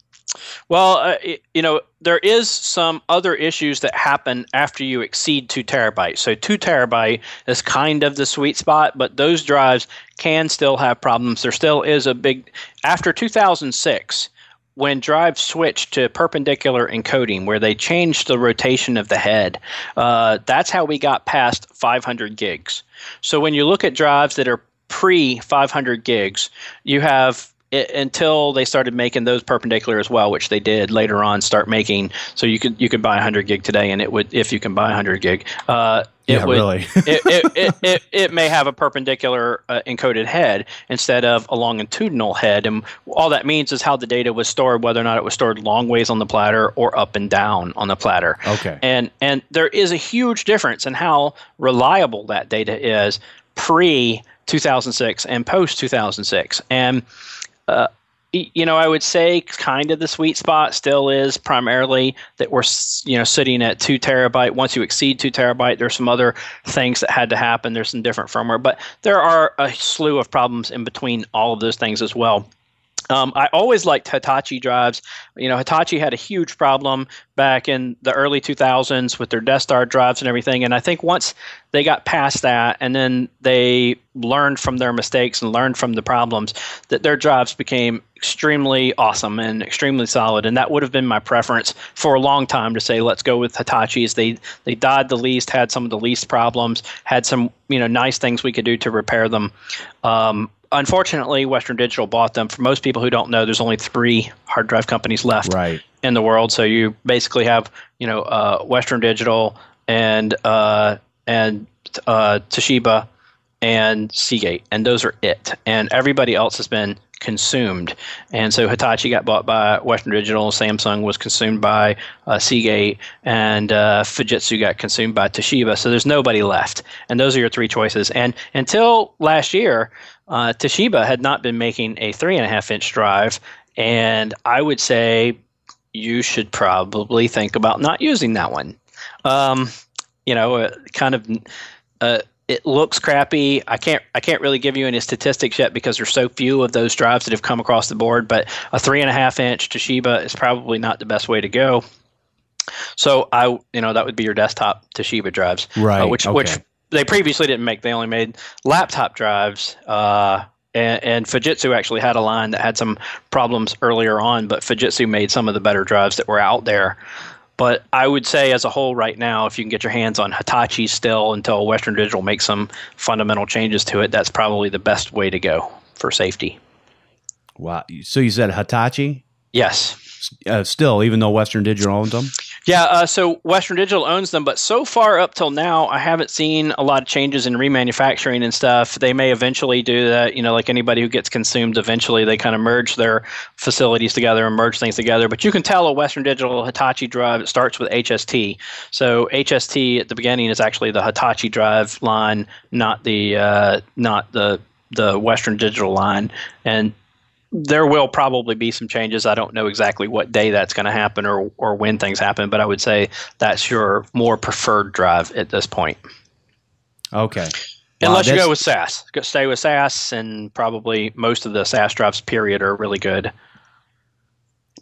Well, uh, you know, there is some other issues that happen after you exceed two terabytes. So two terabyte is kind of the sweet spot, but those drives can still have problems. There still is a big after 2006 when drives switched to perpendicular encoding, where they changed the rotation of the head, uh, that's how we got past 500 gigs. So when you look at drives that are pre 500 gigs, you have it, until they started making those perpendicular as well, which they did later on start making. So you could you could buy 100 gig today, and it would if you can buy 100 gig. Uh, it yeah, would really. it, it, it, it, it may have a perpendicular uh, encoded head instead of a longitudinal head and all that means is how the data was stored whether or not it was stored long ways on the platter or up and down on the platter Okay. and and there is a huge difference in how reliable that data is pre 2006 and post 2006 and uh, you know, I would say kind of the sweet spot still is primarily that we're you know sitting at two terabyte. Once you exceed two terabyte, there's some other things that had to happen. There's some different firmware, but there are a slew of problems in between all of those things as well. Um, I always liked Hitachi drives. You know, Hitachi had a huge problem back in the early 2000s with their Death Star drives and everything. And I think once they got past that and then they learned from their mistakes and learned from the problems, that their drives became extremely awesome and extremely solid. And that would have been my preference for a long time to say, let's go with Hitachi's. They they died the least, had some of the least problems, had some you know nice things we could do to repair them. Um, unfortunately, Western Digital bought them. For most people who don't know, there's only three hard drive companies left Right. in the world. So you basically have you know uh, Western Digital and uh, and uh, Toshiba and Seagate, and those are it. And everybody else has been consumed. And so Hitachi got bought by Western Digital, Samsung was consumed by uh, Seagate, and uh, Fujitsu got consumed by Toshiba. So there's nobody left. And those are your three choices. And until last year, uh, Toshiba had not been making a three and a half inch drive. And I would say you should probably think about not using that one. Um, you know, uh, kind of. Uh, it looks crappy. I can't I can't really give you any statistics yet because there's so few of those drives that have come across the board. But a three and a half inch Toshiba is probably not the best way to go. So I you know that would be your desktop Toshiba drives, Right. uh, which okay. which they previously didn't make. They only made laptop drives. Uh, and, and Fujitsu actually had a line that had some problems earlier on, but Fujitsu made some of the better drives that were out there. But I would say, as a whole, right now, if you can get your hands on Hitachi still until Western Digital makes some fundamental changes to it, that's probably the best way to go for safety. wow. So you said Hitachi? Yes. Uh, still, even though Western Digital owns them? Yeah, uh, so Western Digital owns them, but so far up till now, I haven't seen a lot of changes in remanufacturing and stuff. They may eventually do that, you know, like anybody who gets consumed, eventually they kind of merge their facilities together and merge things together. But you can tell a Western Digital Hitachi drive, it starts with HST. So HST at the beginning is actually the Hitachi drive line, not the uh, not the the Western Digital line, and there will probably be some changes. I don't know exactly what day that's going to happen or or when things happen, but I would say that's your more preferred drive at this point. Okay. Wow, Unless uh, you go with SAS, Go- stay with SAS, and probably most of the SAS drives, period, are really good.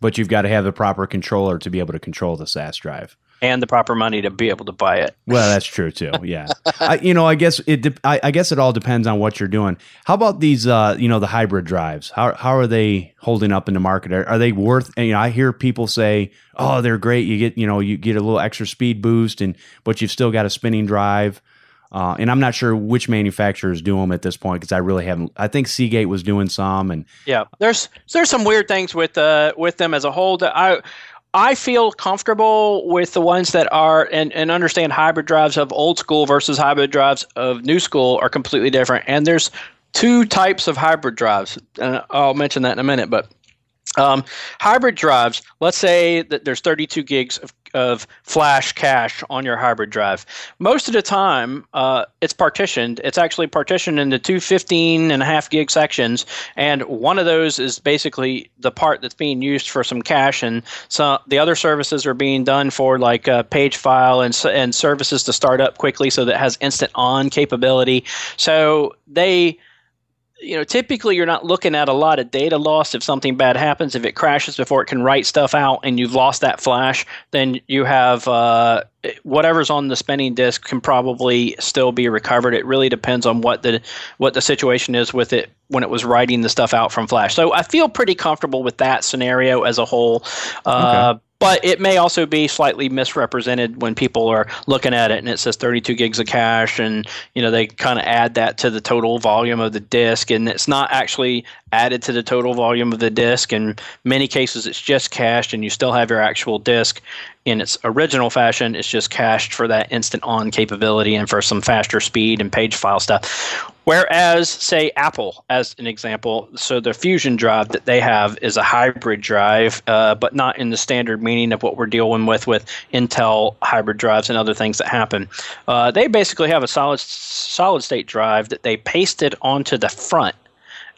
But you've got to have the proper controller to be able to control the SAS drive. And the proper money to be able to buy it. Well, that's true too. Yeah, I, you know, I guess it. De- I, I guess it all depends on what you're doing. How about these? Uh, you know, the hybrid drives. How how are they holding up in the market? Are, are they worth? You know, I hear people say, "Oh, they're great. You get you know you get a little extra speed boost, and but you've still got a spinning drive." Uh, and I'm not sure which manufacturers do them at this point because I really haven't. I think Seagate was doing some, and Yeah, there's there's some weird things with uh with them as a whole that I I feel comfortable with the ones that are and, and understand hybrid drives of old school versus hybrid drives of new school are completely different. And there's two types of hybrid drives. And I'll mention that in a minute, but um, hybrid drives, let's say that there's 32 gigs of, of flash cache on your hybrid drive. Most of the time, uh, it's partitioned. It's actually partitioned into two 15 and a half gig sections, and one of those is basically the part that's being used for some cache, and so the other services are being done for like a page file and, and services to start up quickly so that has instant on capability. So they you know, typically you're not looking at a lot of data loss if something bad happens. If it crashes before it can write stuff out and you've lost that flash, then you have uh, whatever's on the spinning disk can probably still be recovered. It really depends on what the what the situation is with it when it was writing the stuff out from flash. So I feel pretty comfortable with that scenario as a whole. Uh, but it may also be slightly misrepresented when people are looking at it and it says 32 gigs of cache and you know they kind of add that to the total volume of the disk and it's not actually added to the total volume of the disk. In many cases it's just cached and you still have your actual disk in its original fashion. It's just cached for that instant on capability and for some faster speed and page file stuff Whereas, say, Apple, as an example, so the Fusion drive that they have is a hybrid drive, uh, but not in the standard meaning of what we're dealing with with Intel hybrid drives and other things that happen. Uh, they basically have a solid solid state drive that they pasted onto the front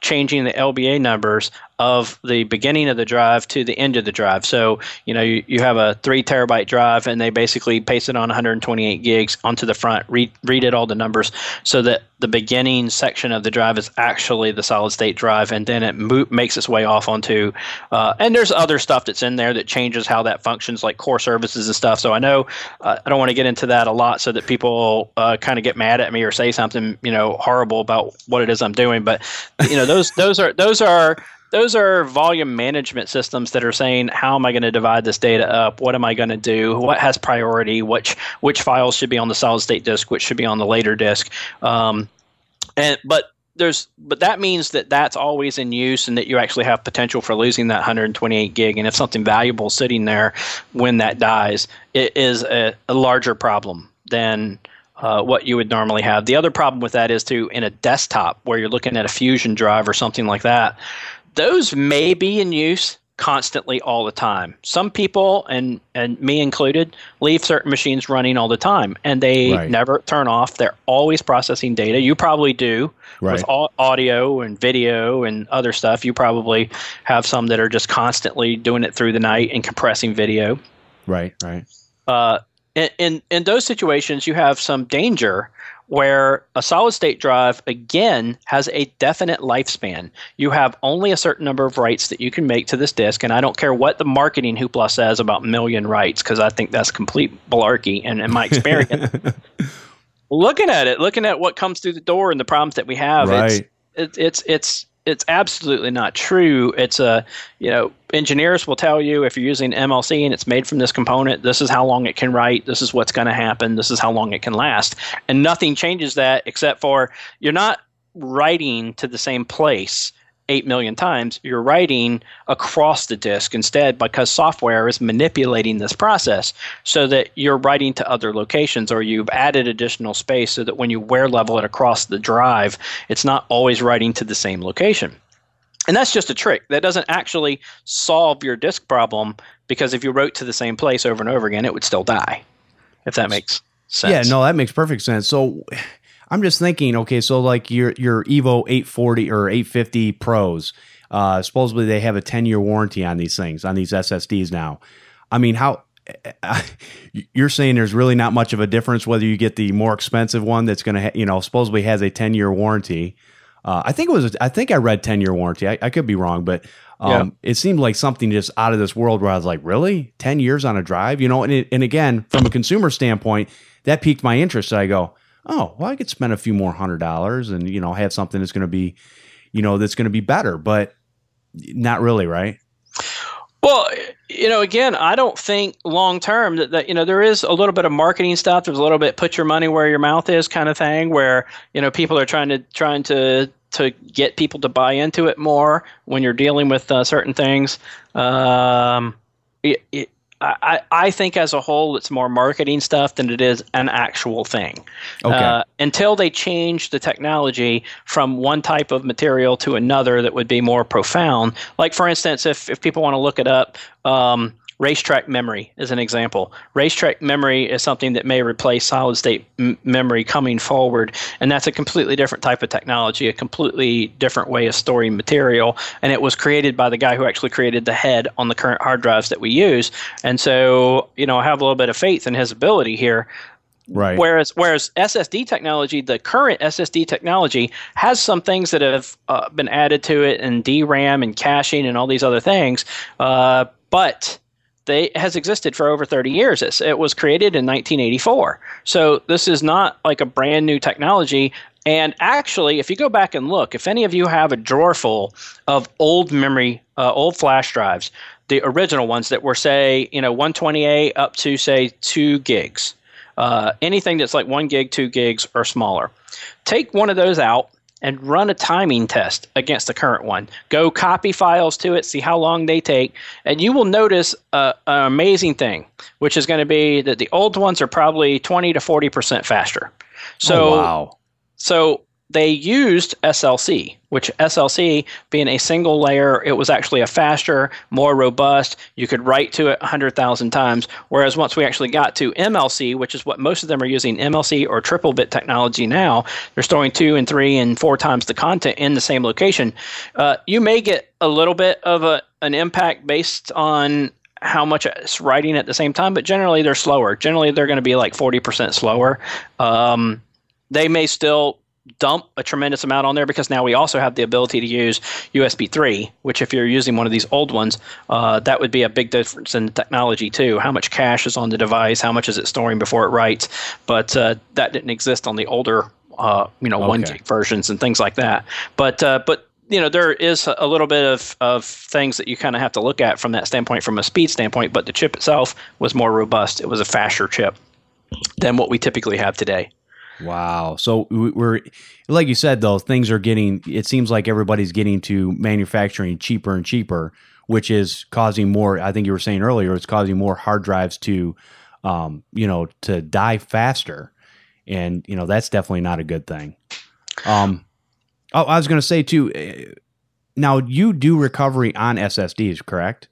changing the LBA numbers of the beginning of the drive to the end of the drive. So, you know, you, you have a three terabyte drive and they basically paste it on 128 gigs onto the front, read, read it all the numbers so that the beginning section of the drive is actually the solid state drive and then it mo- makes its way off onto, uh, and there's other stuff that's in there that changes how that functions, like core services and stuff. So I know uh, I don't want to get into that a lot so that people uh, kind of get mad at me or say something, you know, horrible about what it is I'm doing. But, you know, those, those are, those are, those are volume management systems that are saying how am I going to divide this data up? What am I going to do? What has priority? Which which files should be on the solid state disk? Which should be on the later disk? Um, and but there's but that means that that's always in use and that you actually have potential for losing that 128 gig and if something valuable sitting there when that dies it is a, a larger problem than uh, what you would normally have the other problem with that is to in a desktop where you're looking at a fusion drive or something like that those may be in use constantly all the time. Some people and and me included leave certain machines running all the time and they right. never turn off. They're always processing data. You probably do right. with audio and video and other stuff. You probably have some that are just constantly doing it through the night and compressing video. Right, right. Uh, in, in in those situations, you have some danger where a solid state drive again has a definite lifespan. You have only a certain number of writes that you can make to this disk, and I don't care what the marketing hoopla says about million writes because I think that's complete malarkey. And in my experience, looking at it, looking at what comes through the door and the problems that we have, right. it's, it, it's it's it's absolutely not true. It's a you know engineers will tell you if you're using MLC and it's made from this component, this is how long it can write, this is what's going to happen, this is how long it can last, and nothing changes that except for you're not writing to the same place 8 million times, you're writing across the disk instead because software is manipulating this process so that you're writing to other locations or you've added additional space so that when you wear level it across the drive, it's not always writing to the same location. And that's just a trick. That doesn't actually solve your disk problem because if you wrote to the same place over and over again, it would still die. If that makes sense. Yeah, no, that makes perfect sense. So I'm just thinking, okay, so like your your Evo 840 or 850 Pros, uh, supposedly they have a 10 year warranty on these things on these SSDs now. I mean, how you're saying there's really not much of a difference whether you get the more expensive one that's going to, ha- you know, supposedly has a 10 year warranty. Uh, I think it was, I think I read 10 year warranty. I, I, could be wrong, but um, yeah. it seemed like something just out of this world where I was like, really? 10 years on a drive? You know, and, it, and again, from a consumer standpoint, that piqued my interest. So I go, oh, well, I could spend a few more hundred dollars and, you know, have something that's going to be, you know, that's going to be better, but not really, right? Well, you know, again, I don't think long term that, that, you know, there is a little bit of marketing stuff. There's a little bit put your money where your mouth is kind of thing where, you know, people are trying to, trying to, to get people to buy into it more when you're dealing with uh, certain things. Um, it, it, I, I think as a whole, it's more marketing stuff than it is an actual thing. Okay. Uh, until they change the technology from one type of material to another that would be more profound. Like, for instance, if, if people want to look it up, um, racetrack memory is an example. Racetrack memory is something that may replace solid state m- memory coming forward, and that's a completely different type of technology, a completely different way of storing material. And it was created by the guy who actually created the head on the current hard drives that we use. And so, you know, I have a little bit of faith in his ability here. Right. Whereas, whereas SSD technology, the current SSD technology has some things that have uh, been added to it, and DRAM and caching and all these other things. Uh, but they has existed for over 30 years. It's, it was created in 1984. So this is not like a brand new technology. And actually, if you go back and look, if any of you have a drawer full of old memory, uh, old flash drives, the original ones that were say you know 128 up to say two gigs. Uh, anything that's like one gig, two gigs, or smaller. Take one of those out and run a timing test against the current one. Go copy files to it, see how long they take, and you will notice uh, an amazing thing, which is going to be that the old ones are probably 20 to 40% faster. So, oh, wow. So they used SLC, which SLC being a single layer, it was actually a faster, more robust. You could write to it 100,000 times. Whereas once we actually got to MLC, which is what most of them are using, MLC or triple bit technology now, they're storing two and three and four times the content in the same location. Uh, you may get a little bit of a, an impact based on how much it's writing at the same time, but generally they're slower. Generally, they're going to be like 40% slower. Um, they may still dump a tremendous amount on there because now we also have the ability to use USB 3, which if you're using one of these old ones, uh, that would be a big difference in technology too. How much cache is on the device? How much is it storing before it writes? But uh, that didn't exist on the older, uh, you know, okay. one gig versions and things like that. But uh, but you know there is a little bit of, of things that you kind of have to look at from that standpoint from a speed standpoint but the chip itself was more robust it was a faster chip than what we typically have today Wow. So we're like you said though, things are getting it seems like everybody's getting to manufacturing cheaper and cheaper, which is causing more I think you were saying earlier, it's causing more hard drives to um, you know, to die faster. And, you know, that's definitely not a good thing. Um oh, I was going to say too eh, now you do recovery on SSDs, correct?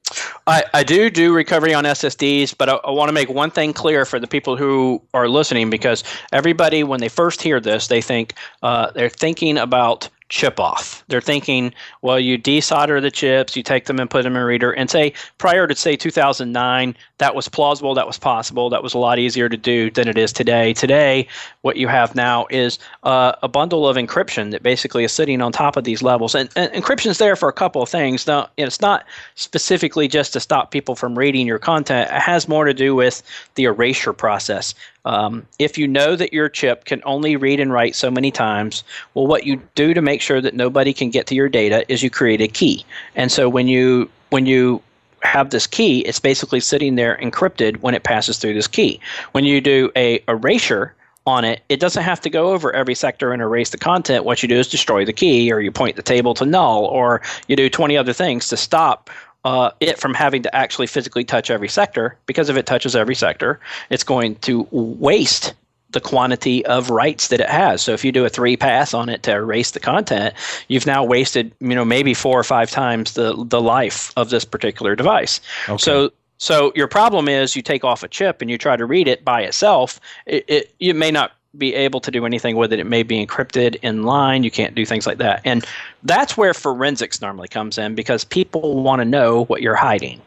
I, I do do recovery on SSDs, but I, I want to make one thing clear for the people who are listening because everybody, when they first hear this, they think uh, they're thinking about chip off. They're thinking, well, you desolder the chips, you take them and put them in a reader, and say prior to say 2009, that was plausible, that was possible, that was a lot easier to do than it is today. Today, what you have now is uh, a bundle of encryption that basically is sitting on top of these levels, and, and encryption is there for a couple of things. Now, it's not specifically just to stop people from reading your content. It has more to do with the erasure process. Um, if you know that your chip can only read and write so many times, well, what you do to make sure that nobody can get to your data is you create a key. And so when you when you have this key, it's basically sitting there encrypted when it passes through this key. When you do a erasure on it, it doesn't have to go over every sector and erase the content. What you do is destroy the key, or you point the table to null, or you do 20 other things to stop uh, it from having to actually physically touch every sector because if it touches every sector, it's going to waste the quantity of writes that it has. So if you do a three pass on it to erase the content, you've now wasted, you know, maybe four or five times the the life of this particular device. Okay. So so your problem is you take off a chip and you try to read it by itself. It, it you may not be able to do anything with it. It may be encrypted in line. You can't do things like that. And that's where forensics normally comes in because people want to know what you're hiding.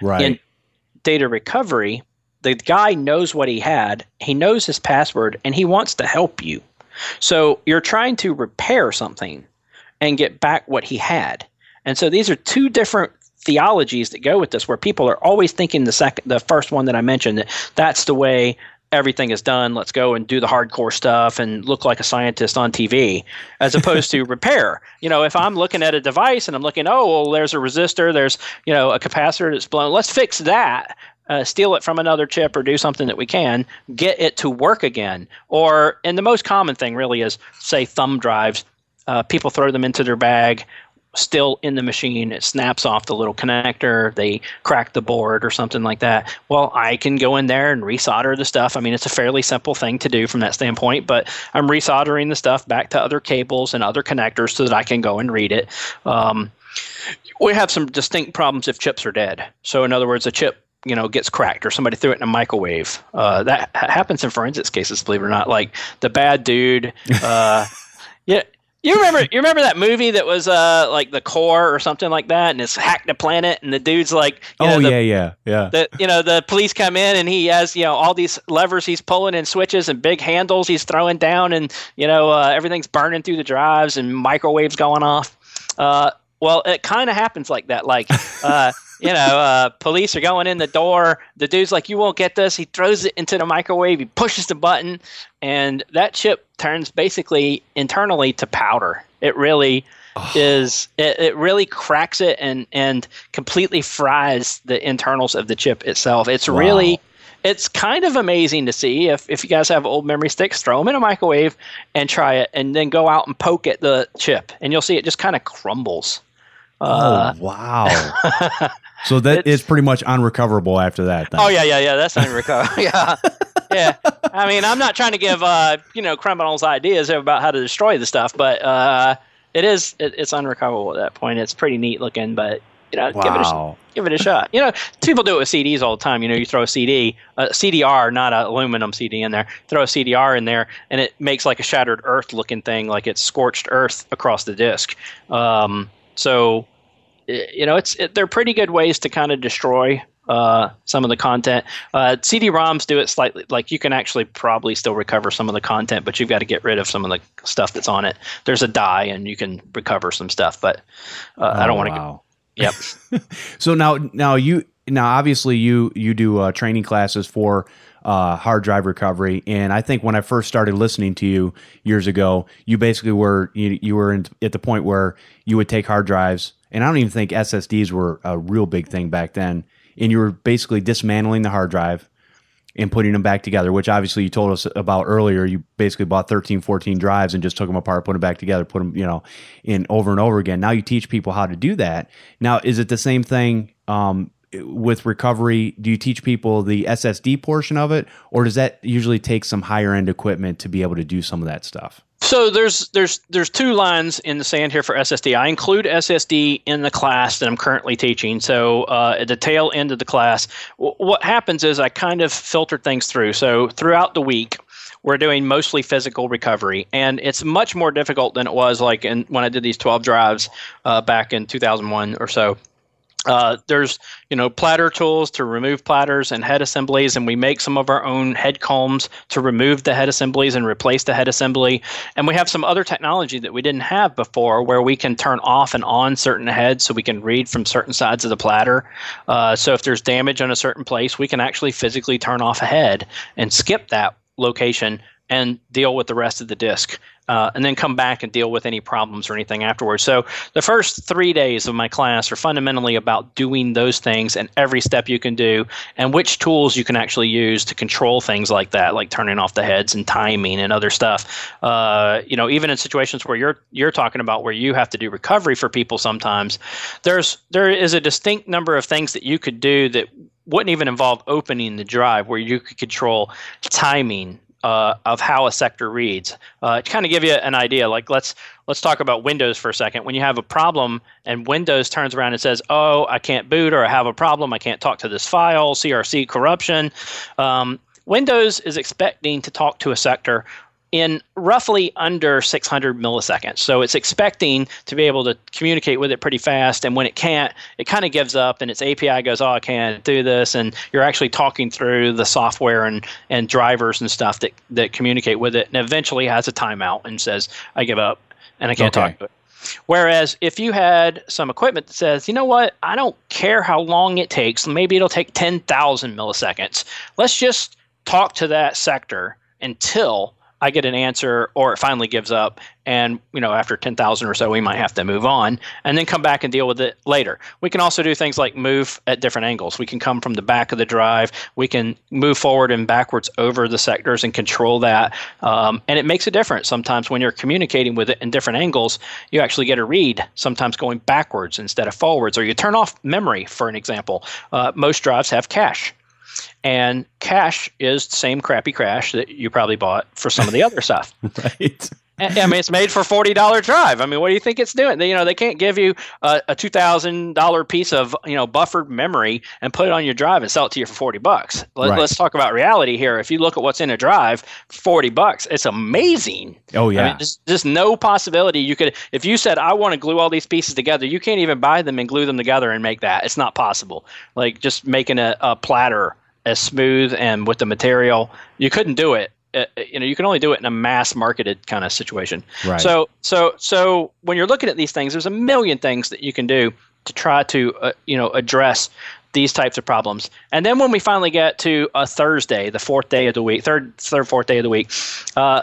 Right. In data recovery, the guy knows what he had, he knows his password, and he wants to help you. So you're trying to repair something and get back what he had. And so these are two different theologies that go with this where people are always thinking the second the first one that I mentioned that that's the way everything is done. Let's go and do the hardcore stuff and look like a scientist on TV, as opposed to repair. You know, if I'm looking at a device and I'm looking, oh, well, there's a resistor, there's you know a capacitor that's blown. Let's fix that. Uh, steal it from another chip or do something that we can get it to work again. Or, and the most common thing really is, say, thumb drives. Uh, people throw them into their bag still in the machine. It snaps off the little connector. They crack the board or something like that. Well, I can go in there and resolder the stuff. I mean, it's a fairly simple thing to do from that standpoint, but I'm resoldering the stuff back to other cables and other connectors so that I can go and read it. Um, we have some distinct problems if chips are dead. So, in other words, a chip you know gets cracked or somebody threw it in a microwave. Uh, that happens in forensics cases, believe it or not. Like the bad dude. Uh, yeah, you remember you remember that movie that was uh like the core or something like that, and it's hacked the planet, and the dude's like, oh know, the, yeah, yeah, yeah. The you know the police come in, and he has you know all these levers he's pulling and switches and big handles he's throwing down, and you know uh, everything's burning through the drives and microwaves going off. Uh, well, it kind of happens like that. Like, uh, you know, uh, police are going in the door. The dude's like, "You won't get this." He throws it into the microwave. He pushes the button, and that chip turns basically internally to powder. it really oh. is it, it really cracks it and and completely fries the internals of the chip itself. It's wow. really it's kind of amazing to see if, if you guys have old memory sticks, throw them in a microwave and try it, and then go out and poke at the chip, and you'll see it just kind of crumbles. Uh, oh wow! so that is pretty much unrecoverable after that. Then. Oh yeah, yeah, yeah. That's unrecoverable. yeah, yeah. I mean, I'm not trying to give uh, you know criminals ideas about how to destroy the stuff, but uh, it is it, it's unrecoverable at that point. It's pretty neat looking, but you know, wow. give it a give it a shot. You know, people do it with CDs all the time. You know, you throw a CD, a CDR, not an aluminum CD in there. Throw a CDR in there, and it makes like a shattered earth looking thing, like it's scorched earth across the disc. Um, so you know, it's it, they're pretty good ways to kind of destroy uh, some of the content. Uh, CD-ROMs do it slightly. Like you can actually probably still recover some of the content, but you've got to get rid of some of the stuff that's on it. There's a die, and you can recover some stuff, but uh, oh, I don't want to. Wow. Yep. so now, now you now obviously you you do uh, training classes for uh, hard drive recovery. And I think when I first started listening to you years ago, you basically were you, you were in, at the point where you would take hard drives, and I don't even think SSDs were a real big thing back then. And you were basically dismantling the hard drive and putting them back together, which obviously you told us about earlier. You basically bought 13, 14 drives and just took them apart, put them back together, put them, you know, in over and over again. Now you teach people how to do that. Now, is it the same thing um, with recovery? Do you teach people the SSD portion of it, or does that usually take some higher end equipment to be able to do some of that stuff? So there's there's there's two lines in the sand here for SSD. I include SSD in the class that I'm currently teaching. So uh, at the tail end of the class, w- what happens is I kind of filter things through. So throughout the week, we're doing mostly physical recovery, and it's much more difficult than it was like in, when I did these 12 drives uh, back in 2001 or so. Uh, there's you know platter tools to remove platters and head assemblies and we make some of our own head combs to remove the head assemblies and replace the head assembly. And we have some other technology that we didn't have before where we can turn off and on certain heads so we can read from certain sides of the platter. Uh, so if there's damage on a certain place we can actually physically turn off a head and skip that location and deal with the rest of the disk uh, and then come back and deal with any problems or anything afterwards. So the first three days of my class are fundamentally about doing those things and every step you can do, and which tools you can actually use to control things like that, like turning off the heads and timing and other stuff. Uh, you know, even in situations where you're you're talking about where you have to do recovery for people, sometimes there's there is a distinct number of things that you could do that wouldn't even involve opening the drive where you could control timing uh, of how a sector reads. Uh, to kind of give you an idea, like let's let's talk about Windows for a second. When you have a problem and Windows turns around and says, "Oh, I can't boot," or "I have a problem, I can't talk to this file," CRC corruption. Um, Windows is expecting to talk to a sector in roughly under 600 milliseconds. So it's expecting to be able to communicate with it pretty fast. And when it can't, it kind of gives up and its API goes, oh, I can't do this. And you're actually talking through the software and, and drivers and stuff that, that communicate with it. And eventually has a timeout and says, I give up and I can't okay. talk to it. Whereas if you had some equipment that says, you know what, I don't care how long it takes, maybe it'll take 10,000 milliseconds. Let's just talk to that sector until I get an answer or it finally gives up and you know after 10,000 or so we might have to move on and then come back and deal with it later. We can also do things like move at different angles. We can come from the back of the drive, we can move forward and backwards over the sectors and control that. Um, and it makes a difference sometimes when you're communicating with it in different angles, you actually get a read sometimes going backwards instead of forwards or you turn off memory for an example. Uh, most drives have cache and Cache is the same crappy cache that you probably bought for some of the other stuff. right. I mean, it's made for forty dollar drive. I mean, what do you think it's doing? They, you know, they can't give you a, a two thousand dollar piece of you know buffered memory and put it on your drive and sell it to you for forty bucks. Let, right. Let's talk about reality here. If you look at what's in a drive, forty bucks, it's amazing. Oh yeah, I mean, there's, there's no possibility you could. If you said I want to glue all these pieces together, you can't even buy them and glue them together and make that. It's not possible. Like just making a, a platter as smooth and with the material. You couldn't do it. Uh, you know, you can only do it in a mass marketed kind of situation. Right. So, so, so when you're looking at these things, there's a million things that you can do to try to, uh, you know, address these types of problems. And then when we finally get to a Thursday, the fourth day of the week, third, third, fourth day of the week, uh,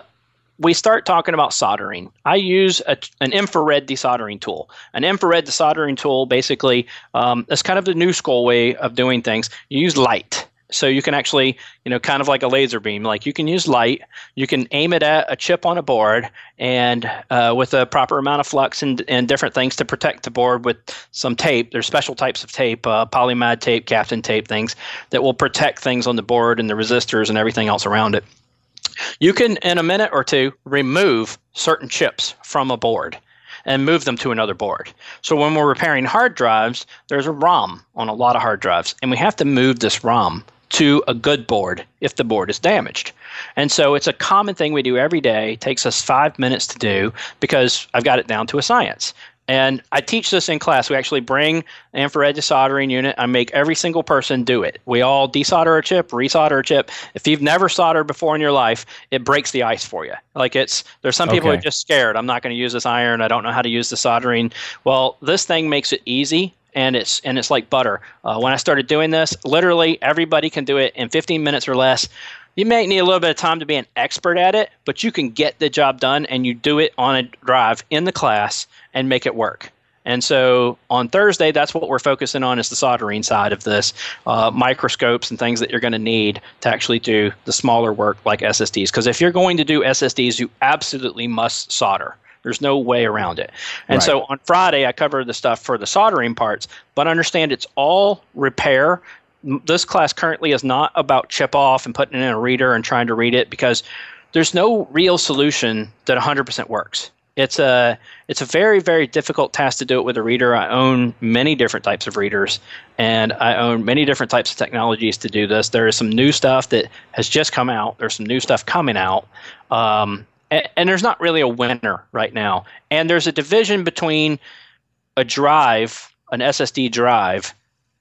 we start talking about soldering, I use a, an infrared desoldering tool. An infrared desoldering tool basically um, is kind of the new school way of doing things. You use light. So you can actually, you know, kind of like a laser beam. Like you can use light, you can aim it at a chip on a board, and uh, with a proper amount of flux and, and different things to protect the board with some tape. There's special types of tape, uh, polyimide tape, Kapton tape, things that will protect things on the board and the resistors and everything else around it. You can, in a minute or two, remove certain chips from a board and move them to another board. So when we're repairing hard drives, there's a ROM on a lot of hard drives, and we have to move this ROM to a good board if the board is damaged. And so it's a common thing we do every day. It takes us five minutes to do because I've got it down to a science. And I teach this in class. We actually bring an infrared desoldering unit. I make every single person do it. We all desolder a chip, resolder a chip. If you've never soldered before in your life, it breaks the ice for you. Like it's there's some people okay. who are just scared. I'm not going to use this iron. I don't know how to use the soldering. Well, this thing makes it easy and it's and it's like butter. Uh, when I started doing this, literally everybody can do it in 15 minutes or less. You may need a little bit of time to be an expert at it, but you can get the job done and you do it on a drive in the class and make it work. And so on Thursday, that's what we're focusing on is the soldering side of this, uh, microscopes and things that you're going to need to actually do the smaller work like SSDs. Because if you're going to do SSDs, you absolutely must solder. There's no way around it. And right. so on Friday, I covered the stuff for the soldering parts, but understand it's all repair. This class currently is not about chip off and putting it in a reader and trying to read it because there's no real solution that 100% works. It's a it's a very very difficult task to do it with a reader. I own many different types of readers, and I own many different types of technologies to do this. There is some new stuff that has just come out. There's some new stuff coming out, um, and, there's not really a winner right now. And there's a division between a drive, an SSD drive,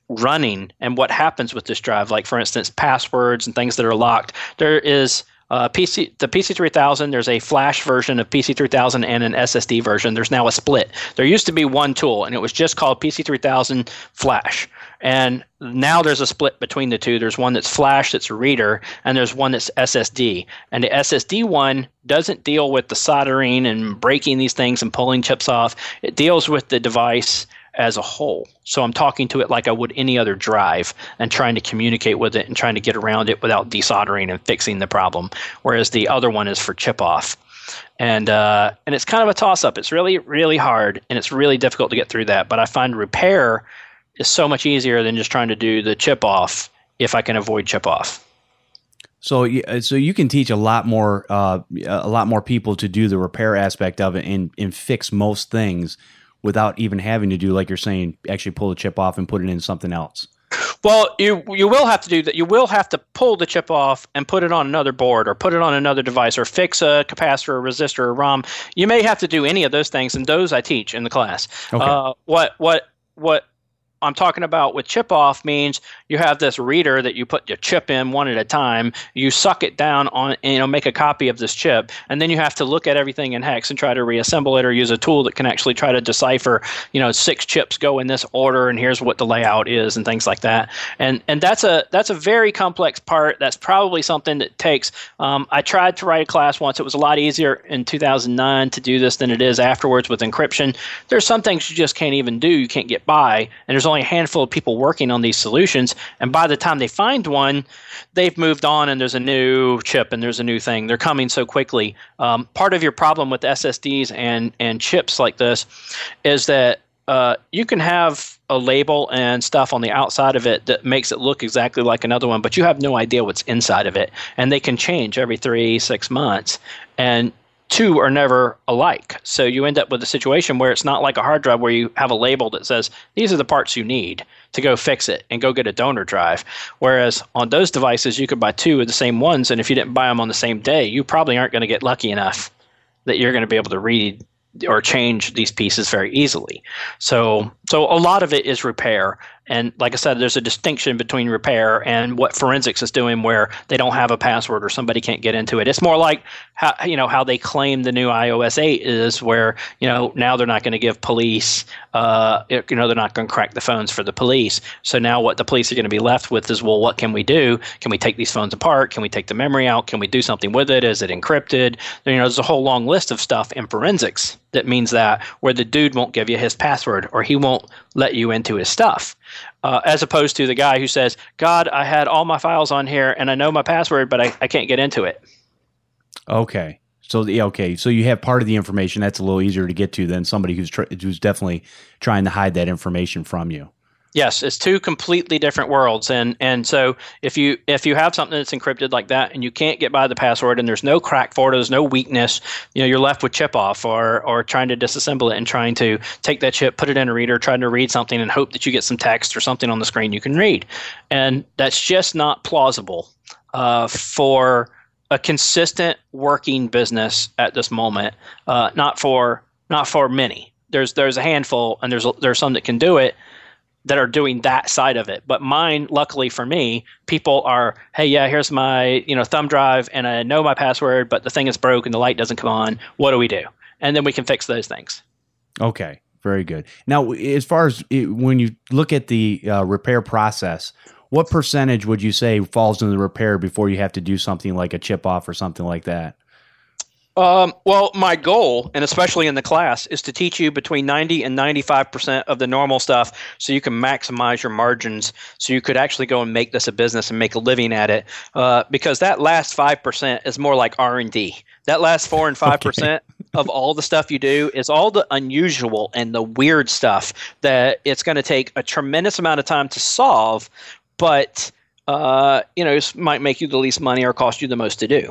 running, and what happens with this drive. Like for instance, passwords and things that are locked. There is uh, PC the PC3000. There's a flash version of PC3000 and an SSD version. There's now a split. There used to be one tool, and it was just called PC3000 Flash. And now there's a split between the two. There's one that's flash, that's a reader, and there's one that's SSD. And the SSD one doesn't deal with the soldering and breaking these things and pulling chips off. It deals with the device as a whole. So I'm talking to it like I would any other drive and trying to communicate with it and trying to get around it without desoldering and fixing the problem. Whereas the other one is for chip off. And uh, and it's kind of a toss up. It's really really hard and it's really difficult to get through that. But I find repair is so much easier than just trying to do the chip off if I can avoid chip off. So, uh, so you can teach a lot more, uh, a lot more people to do the repair aspect of it and, and fix most things without even having to do like you're saying actually pull the chip off and put it in something else well you you will have to do that you will have to pull the chip off and put it on another board or put it on another device or fix a capacitor a resistor or rom you may have to do any of those things and those i teach in the class okay. Uh, what what what I'm talking about with chip off means you have this reader that you put your chip in one at a time. You suck it down on, you know, make a copy of this chip, and then you have to look at everything in hex and try to reassemble it, or use a tool that can actually try to decipher, you know, six chips go in this order, and here's what the layout is, and things like that. And and that's a that's a very complex part. That's probably something that takes. Um, I tried to write a class once. It was a lot easier in 2009 to do this than it is afterwards with encryption. There's some things you just can't even do. You can't get by, and there's only a handful of people working on these solutions. And by the time they find one, they've moved on and there's a new chip and there's a new thing. They're coming so quickly. Um, part of your problem with SSDs and, and chips like this is that uh, you can have a label and stuff on the outside of it that makes it look exactly like another one, but you have no idea what's inside of it. And they can change every three, six months. And two are never alike. So you end up with a situation where it's not like a hard drive where you have a label that says these are the parts you need to go fix it and go get a donor drive. Whereas on those devices, you could buy two of the same ones, and if you didn't buy them on the same day, you probably aren't going to get lucky enough that you're going to be able to read or change these pieces very easily. So so a lot of it is repair. And like I said, there's a distinction between repair and what forensics is doing, where they don't have a password or somebody can't get into it. It's more like how you know how they claim the new iOS 8 is, where you know now they're not going to give police, uh, you know, they're not going to crack the phones for the police. So now what the police are going to be left with is, well, what can we do? Can we take these phones apart? Can we take the memory out? Can we do something with it? Is it encrypted? You know, there's a whole long list of stuff in forensics that means that where the dude won't give you his password or he won't let you into his stuff uh, as opposed to the guy who says, God, I had all my files on here and I know my password, but I, I can't get into it. Okay. So okay. So you have part of the information that's a little easier to get to than somebody who's tr- who's definitely trying to hide that information from you. Yes, it's two completely different worlds, and and so if you if you have something that's encrypted like that, and you can't get by the password, and there's no crack for it, there's no weakness, you know, you're left with chip off, or or trying to disassemble it and trying to take that chip, put it in a reader, trying to read something, and hope that you get some text or something on the screen you can read, and that's just not plausible uh, for a consistent working business at this moment. Uh, not for not for many. There's there's a handful, and there's there's some that can do it that are doing that side of it. But mine, luckily for me, people are, hey, yeah, here's my you know thumb drive, and I know my password, but the thing is broke and the light doesn't come on. What do we do? And then we can fix those things. Okay, very good. Now, as far as it, when you look at the uh, repair process, what percentage would you say falls into the repair before you have to do something like a chip off or something like that? Um, well, my goal, and especially in the class, is to teach you between 90 and 95% of the normal stuff so you can maximize your margins so you could actually go and make this a business and make a living at it. Uh, because that last 5% is more like R&D. That last 4 and 5% okay. of all the stuff you do is all the unusual and the weird stuff that it's going to take a tremendous amount of time to solve, but uh, you know, it might make you the least money or cost you the most to do.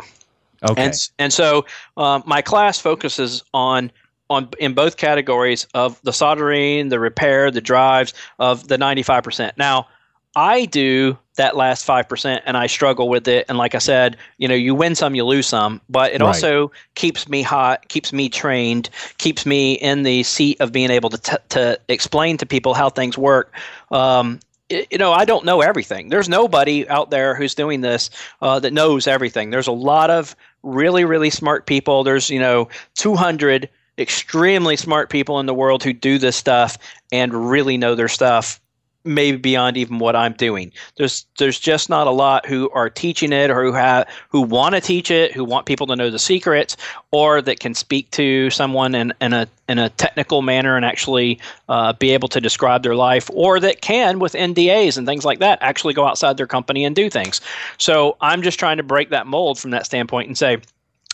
Okay. And, and so um, my class focuses on on in both categories of the soldering, the repair, the drives of the 95%. Now, I do that last 5% and I struggle with it and like I said, you know, you win some, you lose some, but it right. also keeps me hot, keeps me trained, keeps me in the seat of being able to t- to explain to people how things work. Um, you know, I don't know everything. There's nobody out there who's doing this uh, that knows everything. There's a lot of really, really smart people. There's, you know, 200 extremely smart people in the world who do this stuff and really know their stuff maybe beyond even what I'm doing. There's there's just not a lot who are teaching it or who have who want to teach it, who want people to know the secrets, or that can speak to someone in, in a in a technical manner and actually uh, be able to describe their life, or that can with NDAs and things like that actually go outside their company and do things. So I'm just trying to break that mold from that standpoint and say,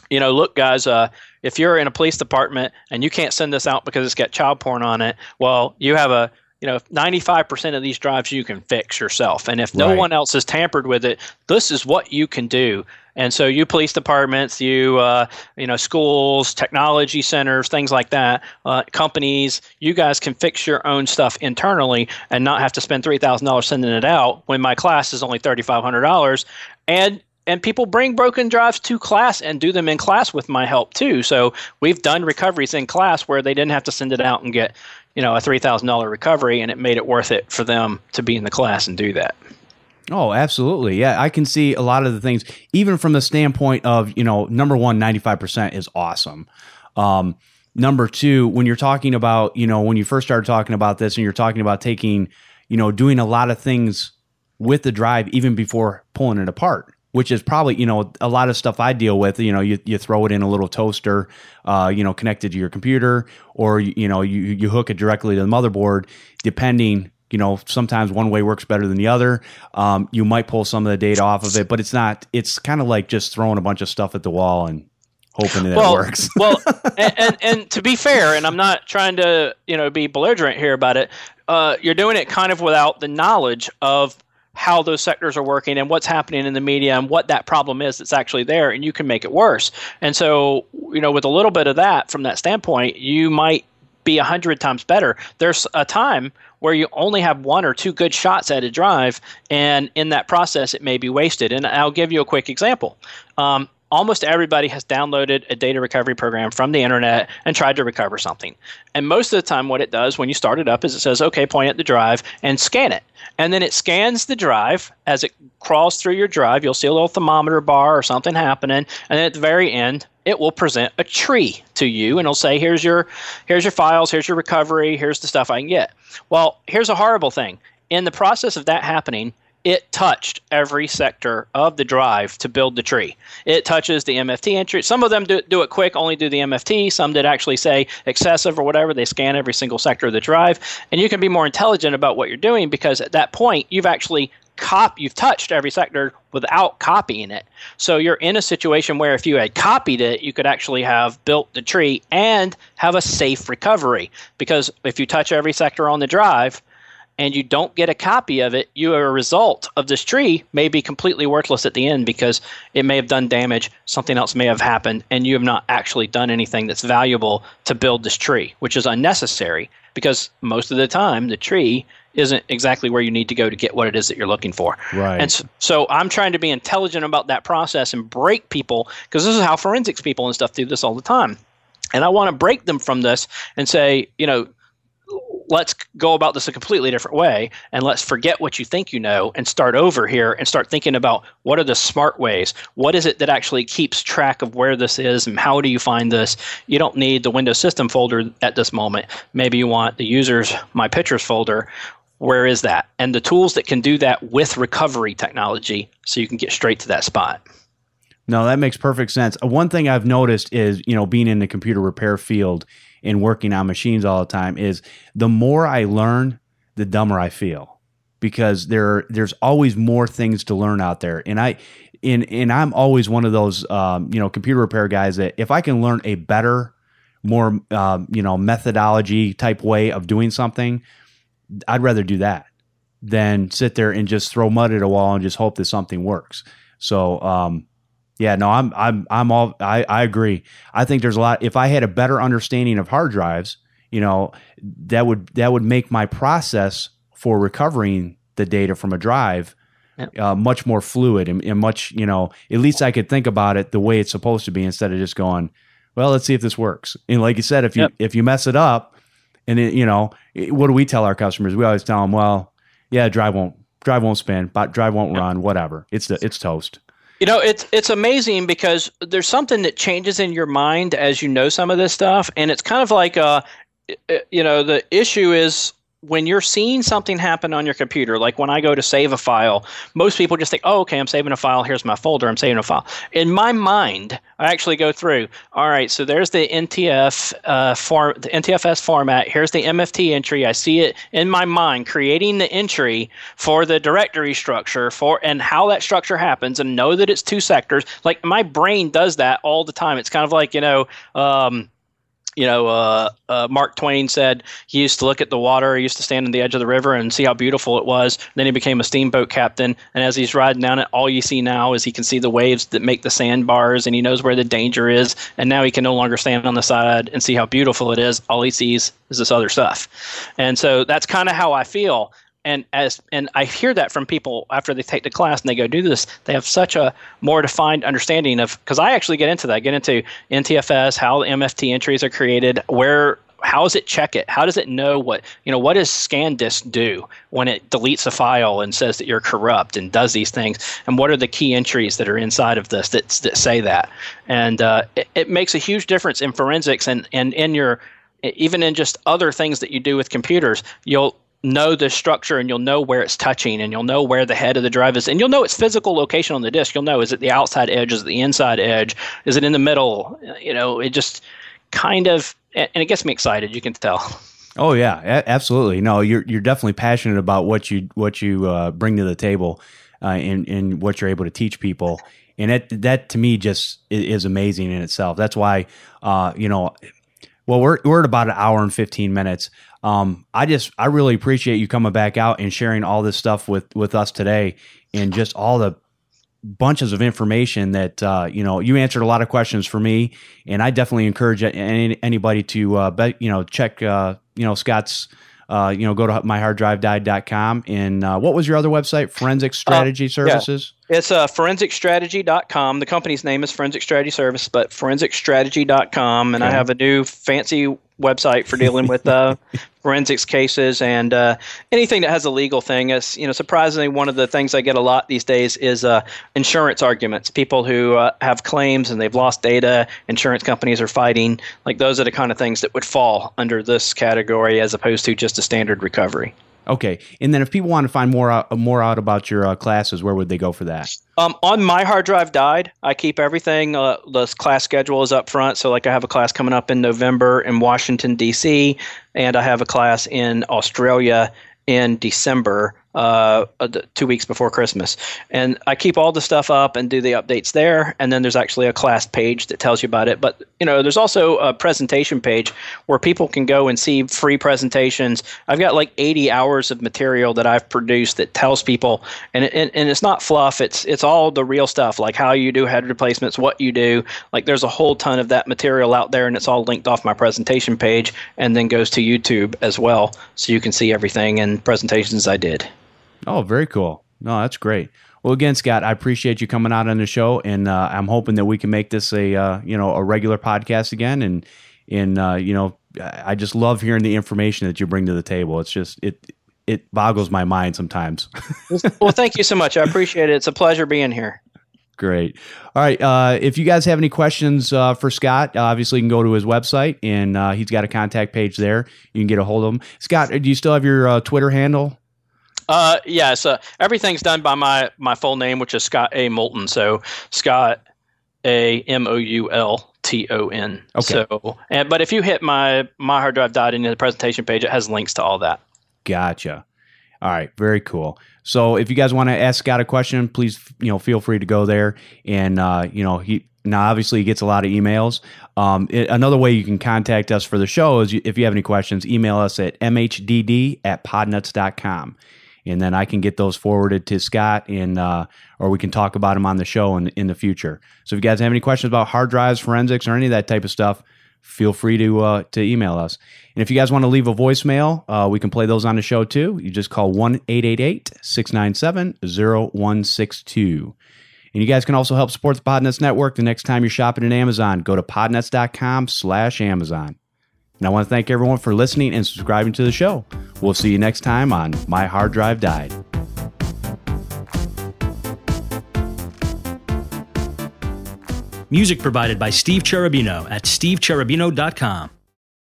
you know, look, guys, uh, if you're in a police department and you can't send this out because it's got child porn on it, well, you have a you know, 95% of these drives you can fix yourself. And if no right. one else has tampered with it, this is what you can do. And so, you police departments, you uh, you know schools, technology centers, things like that, uh, companies, you guys can fix your own stuff internally and not have to spend three thousand dollars sending it out. When my class is only thirty five hundred dollars, and and people bring broken drives to class and do them in class with my help too. So we've done recoveries in class where they didn't have to send it out and get you know a three thousand dollar recovery, and it made it worth it for them to be in the class and do that. Oh, absolutely. Yeah, I can see a lot of the things, even from the standpoint of, you know, number one, 95% is awesome. Um, number two, when you're talking about, you know, when you first started talking about this and you're talking about taking, you know, doing a lot of things with the drive even before pulling it apart which is probably you know a lot of stuff I deal with. You know, you, you throw it in a little toaster, uh, you know, connected to your computer, or you know you you hook it directly to the motherboard. Depending, you know, sometimes one way works better than the other. Um, you might pull some of the data off of it, but it's not. It's kind of like just throwing a bunch of stuff at the wall and hoping that well, it works. well, and, and, and to be fair, and I'm not trying to you know be belligerent here about it. Uh, you're doing it kind of without the knowledge of how those sectors are working and what's happening in the media and what that problem is that's actually there and you can make it worse. And so you know with a little bit of that from that standpoint you might be a hundred times better. There's a time where you only have one or two good shots at a drive and in that process it may be wasted. And i'll give you a quick example. Um, almost everybody has downloaded a data recovery program from the internet and tried to recover something. And most of the time, what it does when you start it up is it says, okay, point at the drive and scan it. And then it scans the drive as it crawls through your drive. You'll see a little thermometer bar or something happening. And then at the very end, it will present a tree to you and it'll say here's your here's your files here's your recovery here's the stuff i can get well here's a horrible thing in the process of that happening it touched every sector of the drive to build the tree. It touches the MFT entry. Some of them do, do, it quick, only do the MFT. Some did actually say excessive or whatever. They scan every single sector of the drive. And you can be more intelligent about what you're doing because at that point, you've actually cop you've touched every sector without copying it. So you're in a situation where if you had copied it, you could actually have built the tree and have a safe recovery. Because if you touch every sector on the drive, and you don't get a copy of it, you are a result of this tree may be completely worthless at the end because it may have done damage, something else may have happened, and you have not actually done anything that's valuable to build this tree, which is unnecessary because most of the time the tree isn't exactly where you need to go to get what it is that you're looking for. Right. And so, so I'm trying to be intelligent about that process and break people because this is how forensics people and stuff do this all the time. And I want to break them from this and say, you know, let's go about this a completely different way and let's forget what you think you know and start over here and start thinking about what are the smart ways? What is it that actually keeps track of where this is and how do you find this? You don't need the windows system folder at this moment. Maybe you want the users my pictures folder. Where is that? And the tools that can do that with recovery technology so you can get straight to that spot. No that makes perfect sense. One thing i've noticed is you know being in the computer repair field and working on machines all the time is the more I learn, the dumber I feel because there there's always more things to learn out there. And I and and I'm always one of those um, you know computer repair guys that if I can learn a better, more um, you know methodology type way of doing something, I'd rather do that than sit there and just throw mud at a wall and just hope that something works. So um, yeah, no, I'm I'm I'm all I, I agree. I think there's a lot if I had a better understanding of hard drives, you know, that would that would make my process for recovering the data from a drive yep. uh, much more fluid and, and, much, you know, at least I could think about it the way it's supposed to be instead of just going, well, let's see if this works. And like you said, if you yep. if you mess it up, and it, you know, what do we tell our customers? We always tell them, well, yeah, drive won't drive won't spin, but drive won't yep. run, whatever. It's the it's toast. You know, it's it's amazing because there's something that changes in your mind as you know some of this stuff, and it's kind of like uh, you know, the issue is when you're seeing something happen on your computer, like when I go to save a file, most people just think, oh, okay, I'm saving a file. Here's my folder. I'm saving a file. In my mind, I actually go through, all right, so there's the NTF uh, form, the NTFS format. Here's the MFT entry. I see it in my mind, creating the entry for the directory structure for and how that structure happens and know that it's two sectors. Like my brain does that all the time. It's kind of like, you know, um, you know, uh, uh, Mark Twain said he used to look at the water. He used to stand on the edge of the river and see how beautiful it was. Then he became a steamboat captain, and as he's riding down it, all you see now is he can see the waves that make the sandbars, and he knows where the danger is. And now he can no longer stand on the side and see how beautiful it is. All he sees is this other stuff, and so that's kind of how I feel and as and I hear that from people after they take the class and they go do this, they have such a more defined understanding of because I actually get into that, get into NTFS, how MFT entries are created, where how does it check it? How does it know what you know? What does ScanDisk do when it deletes a file and says that you're corrupt and does these things? And what are the key entries that are inside of this that that say that? And uh, it, it makes a huge difference in forensics and and in your even in just other things that you do with computers. You'll know the structure and you'll know where it's touching and you'll know where the head of the drive is and you'll know its physical location on the disk you'll know is it the outside edge? Is it the inside edge? Is it in the middle? You know it just kind of and it gets me excited you can tell. Oh yeah absolutely. No you're you're definitely passionate about what you what you uh, bring to the table uh, and and what you're able to teach people. And that that to me just is amazing in itself. That's why uh, you know well, we're we're at about an hour and fifteen minutes. Um, I just I really appreciate you coming back out and sharing all this stuff with with us today, and just all the bunches of information that uh, you know you answered a lot of questions for me, and I definitely encourage any, anybody to uh, bet, you know check uh, you know Scott's. Uh, you know, go to myharddrive died.com. And uh, what was your other website? Forensic uh, Strategy Services? Yeah. It's uh, forensicstrategy.com. The company's name is Forensic Strategy Service, but forensicstrategy.com. And okay. I have a new fancy website for dealing with uh, forensics cases and uh, anything that has a legal thing. Is you know, surprisingly, one of the things I get a lot these days is uh, insurance arguments. People who uh, have claims and they've lost data, insurance companies are fighting. Like those are the kind of things that would fall under this category as opposed to just a standard recovery. Okay, and then if people want to find more out, more out about your uh, classes, where would they go for that? Um, on my hard drive died. I keep everything. Uh, the class schedule is up front. So, like, I have a class coming up in November in Washington D.C., and I have a class in Australia in December uh, uh two weeks before Christmas. And I keep all the stuff up and do the updates there. And then there's actually a class page that tells you about it. But you know, there's also a presentation page where people can go and see free presentations. I've got like 80 hours of material that I've produced that tells people, and and, and it's not fluff. It's it's all the real stuff, like how you do head replacements, what you do. Like there's a whole ton of that material out there, and it's all linked off my presentation page, and then goes to YouTube as well, so you can see everything and presentations I did. Oh, very cool. No, that's great. Well, again, Scott, I appreciate you coming out on the show, and uh, I'm hoping that we can make this a uh, you know a regular podcast again. And and uh, you know, I just love hearing the information that you bring to the table. It's just it it boggles my mind sometimes. well, thank you so much. I appreciate it. It's a pleasure being here. Great. All right. Uh, if you guys have any questions uh, for Scott, obviously you can go to his website and uh, he's got a contact page there. You can get a hold of him. Scott, do you still have your uh, Twitter handle? Uh, yeah. So everything's done by my my full name, which is Scott A. Moulton. So Scott A. M O U L T O N. Okay. So, and, but if you hit my my hard drive died into the presentation page, it has links to all that. Gotcha. All right, very cool. So if you guys want to ask Scott a question, please you know feel free to go there and uh, you know he now obviously he gets a lot of emails. Um, it, another way you can contact us for the show is if you have any questions, email us at mhdd at podnuts.com and then I can get those forwarded to Scott, and uh, or we can talk about them on the show in in the future. So if you guys have any questions about hard drives, forensics, or any of that type of stuff, feel free to uh, to email us. And if you guys want to leave a voicemail, uh, we can play those on the show too. You just call 1 697 0162. And you guys can also help support the Podnuts Network the next time you're shopping at Amazon. Go to podnuts.com slash Amazon. And I want to thank everyone for listening and subscribing to the show. We'll see you next time on My Hard Drive Died. Music provided by Steve Cherubino at stevecherubino.com.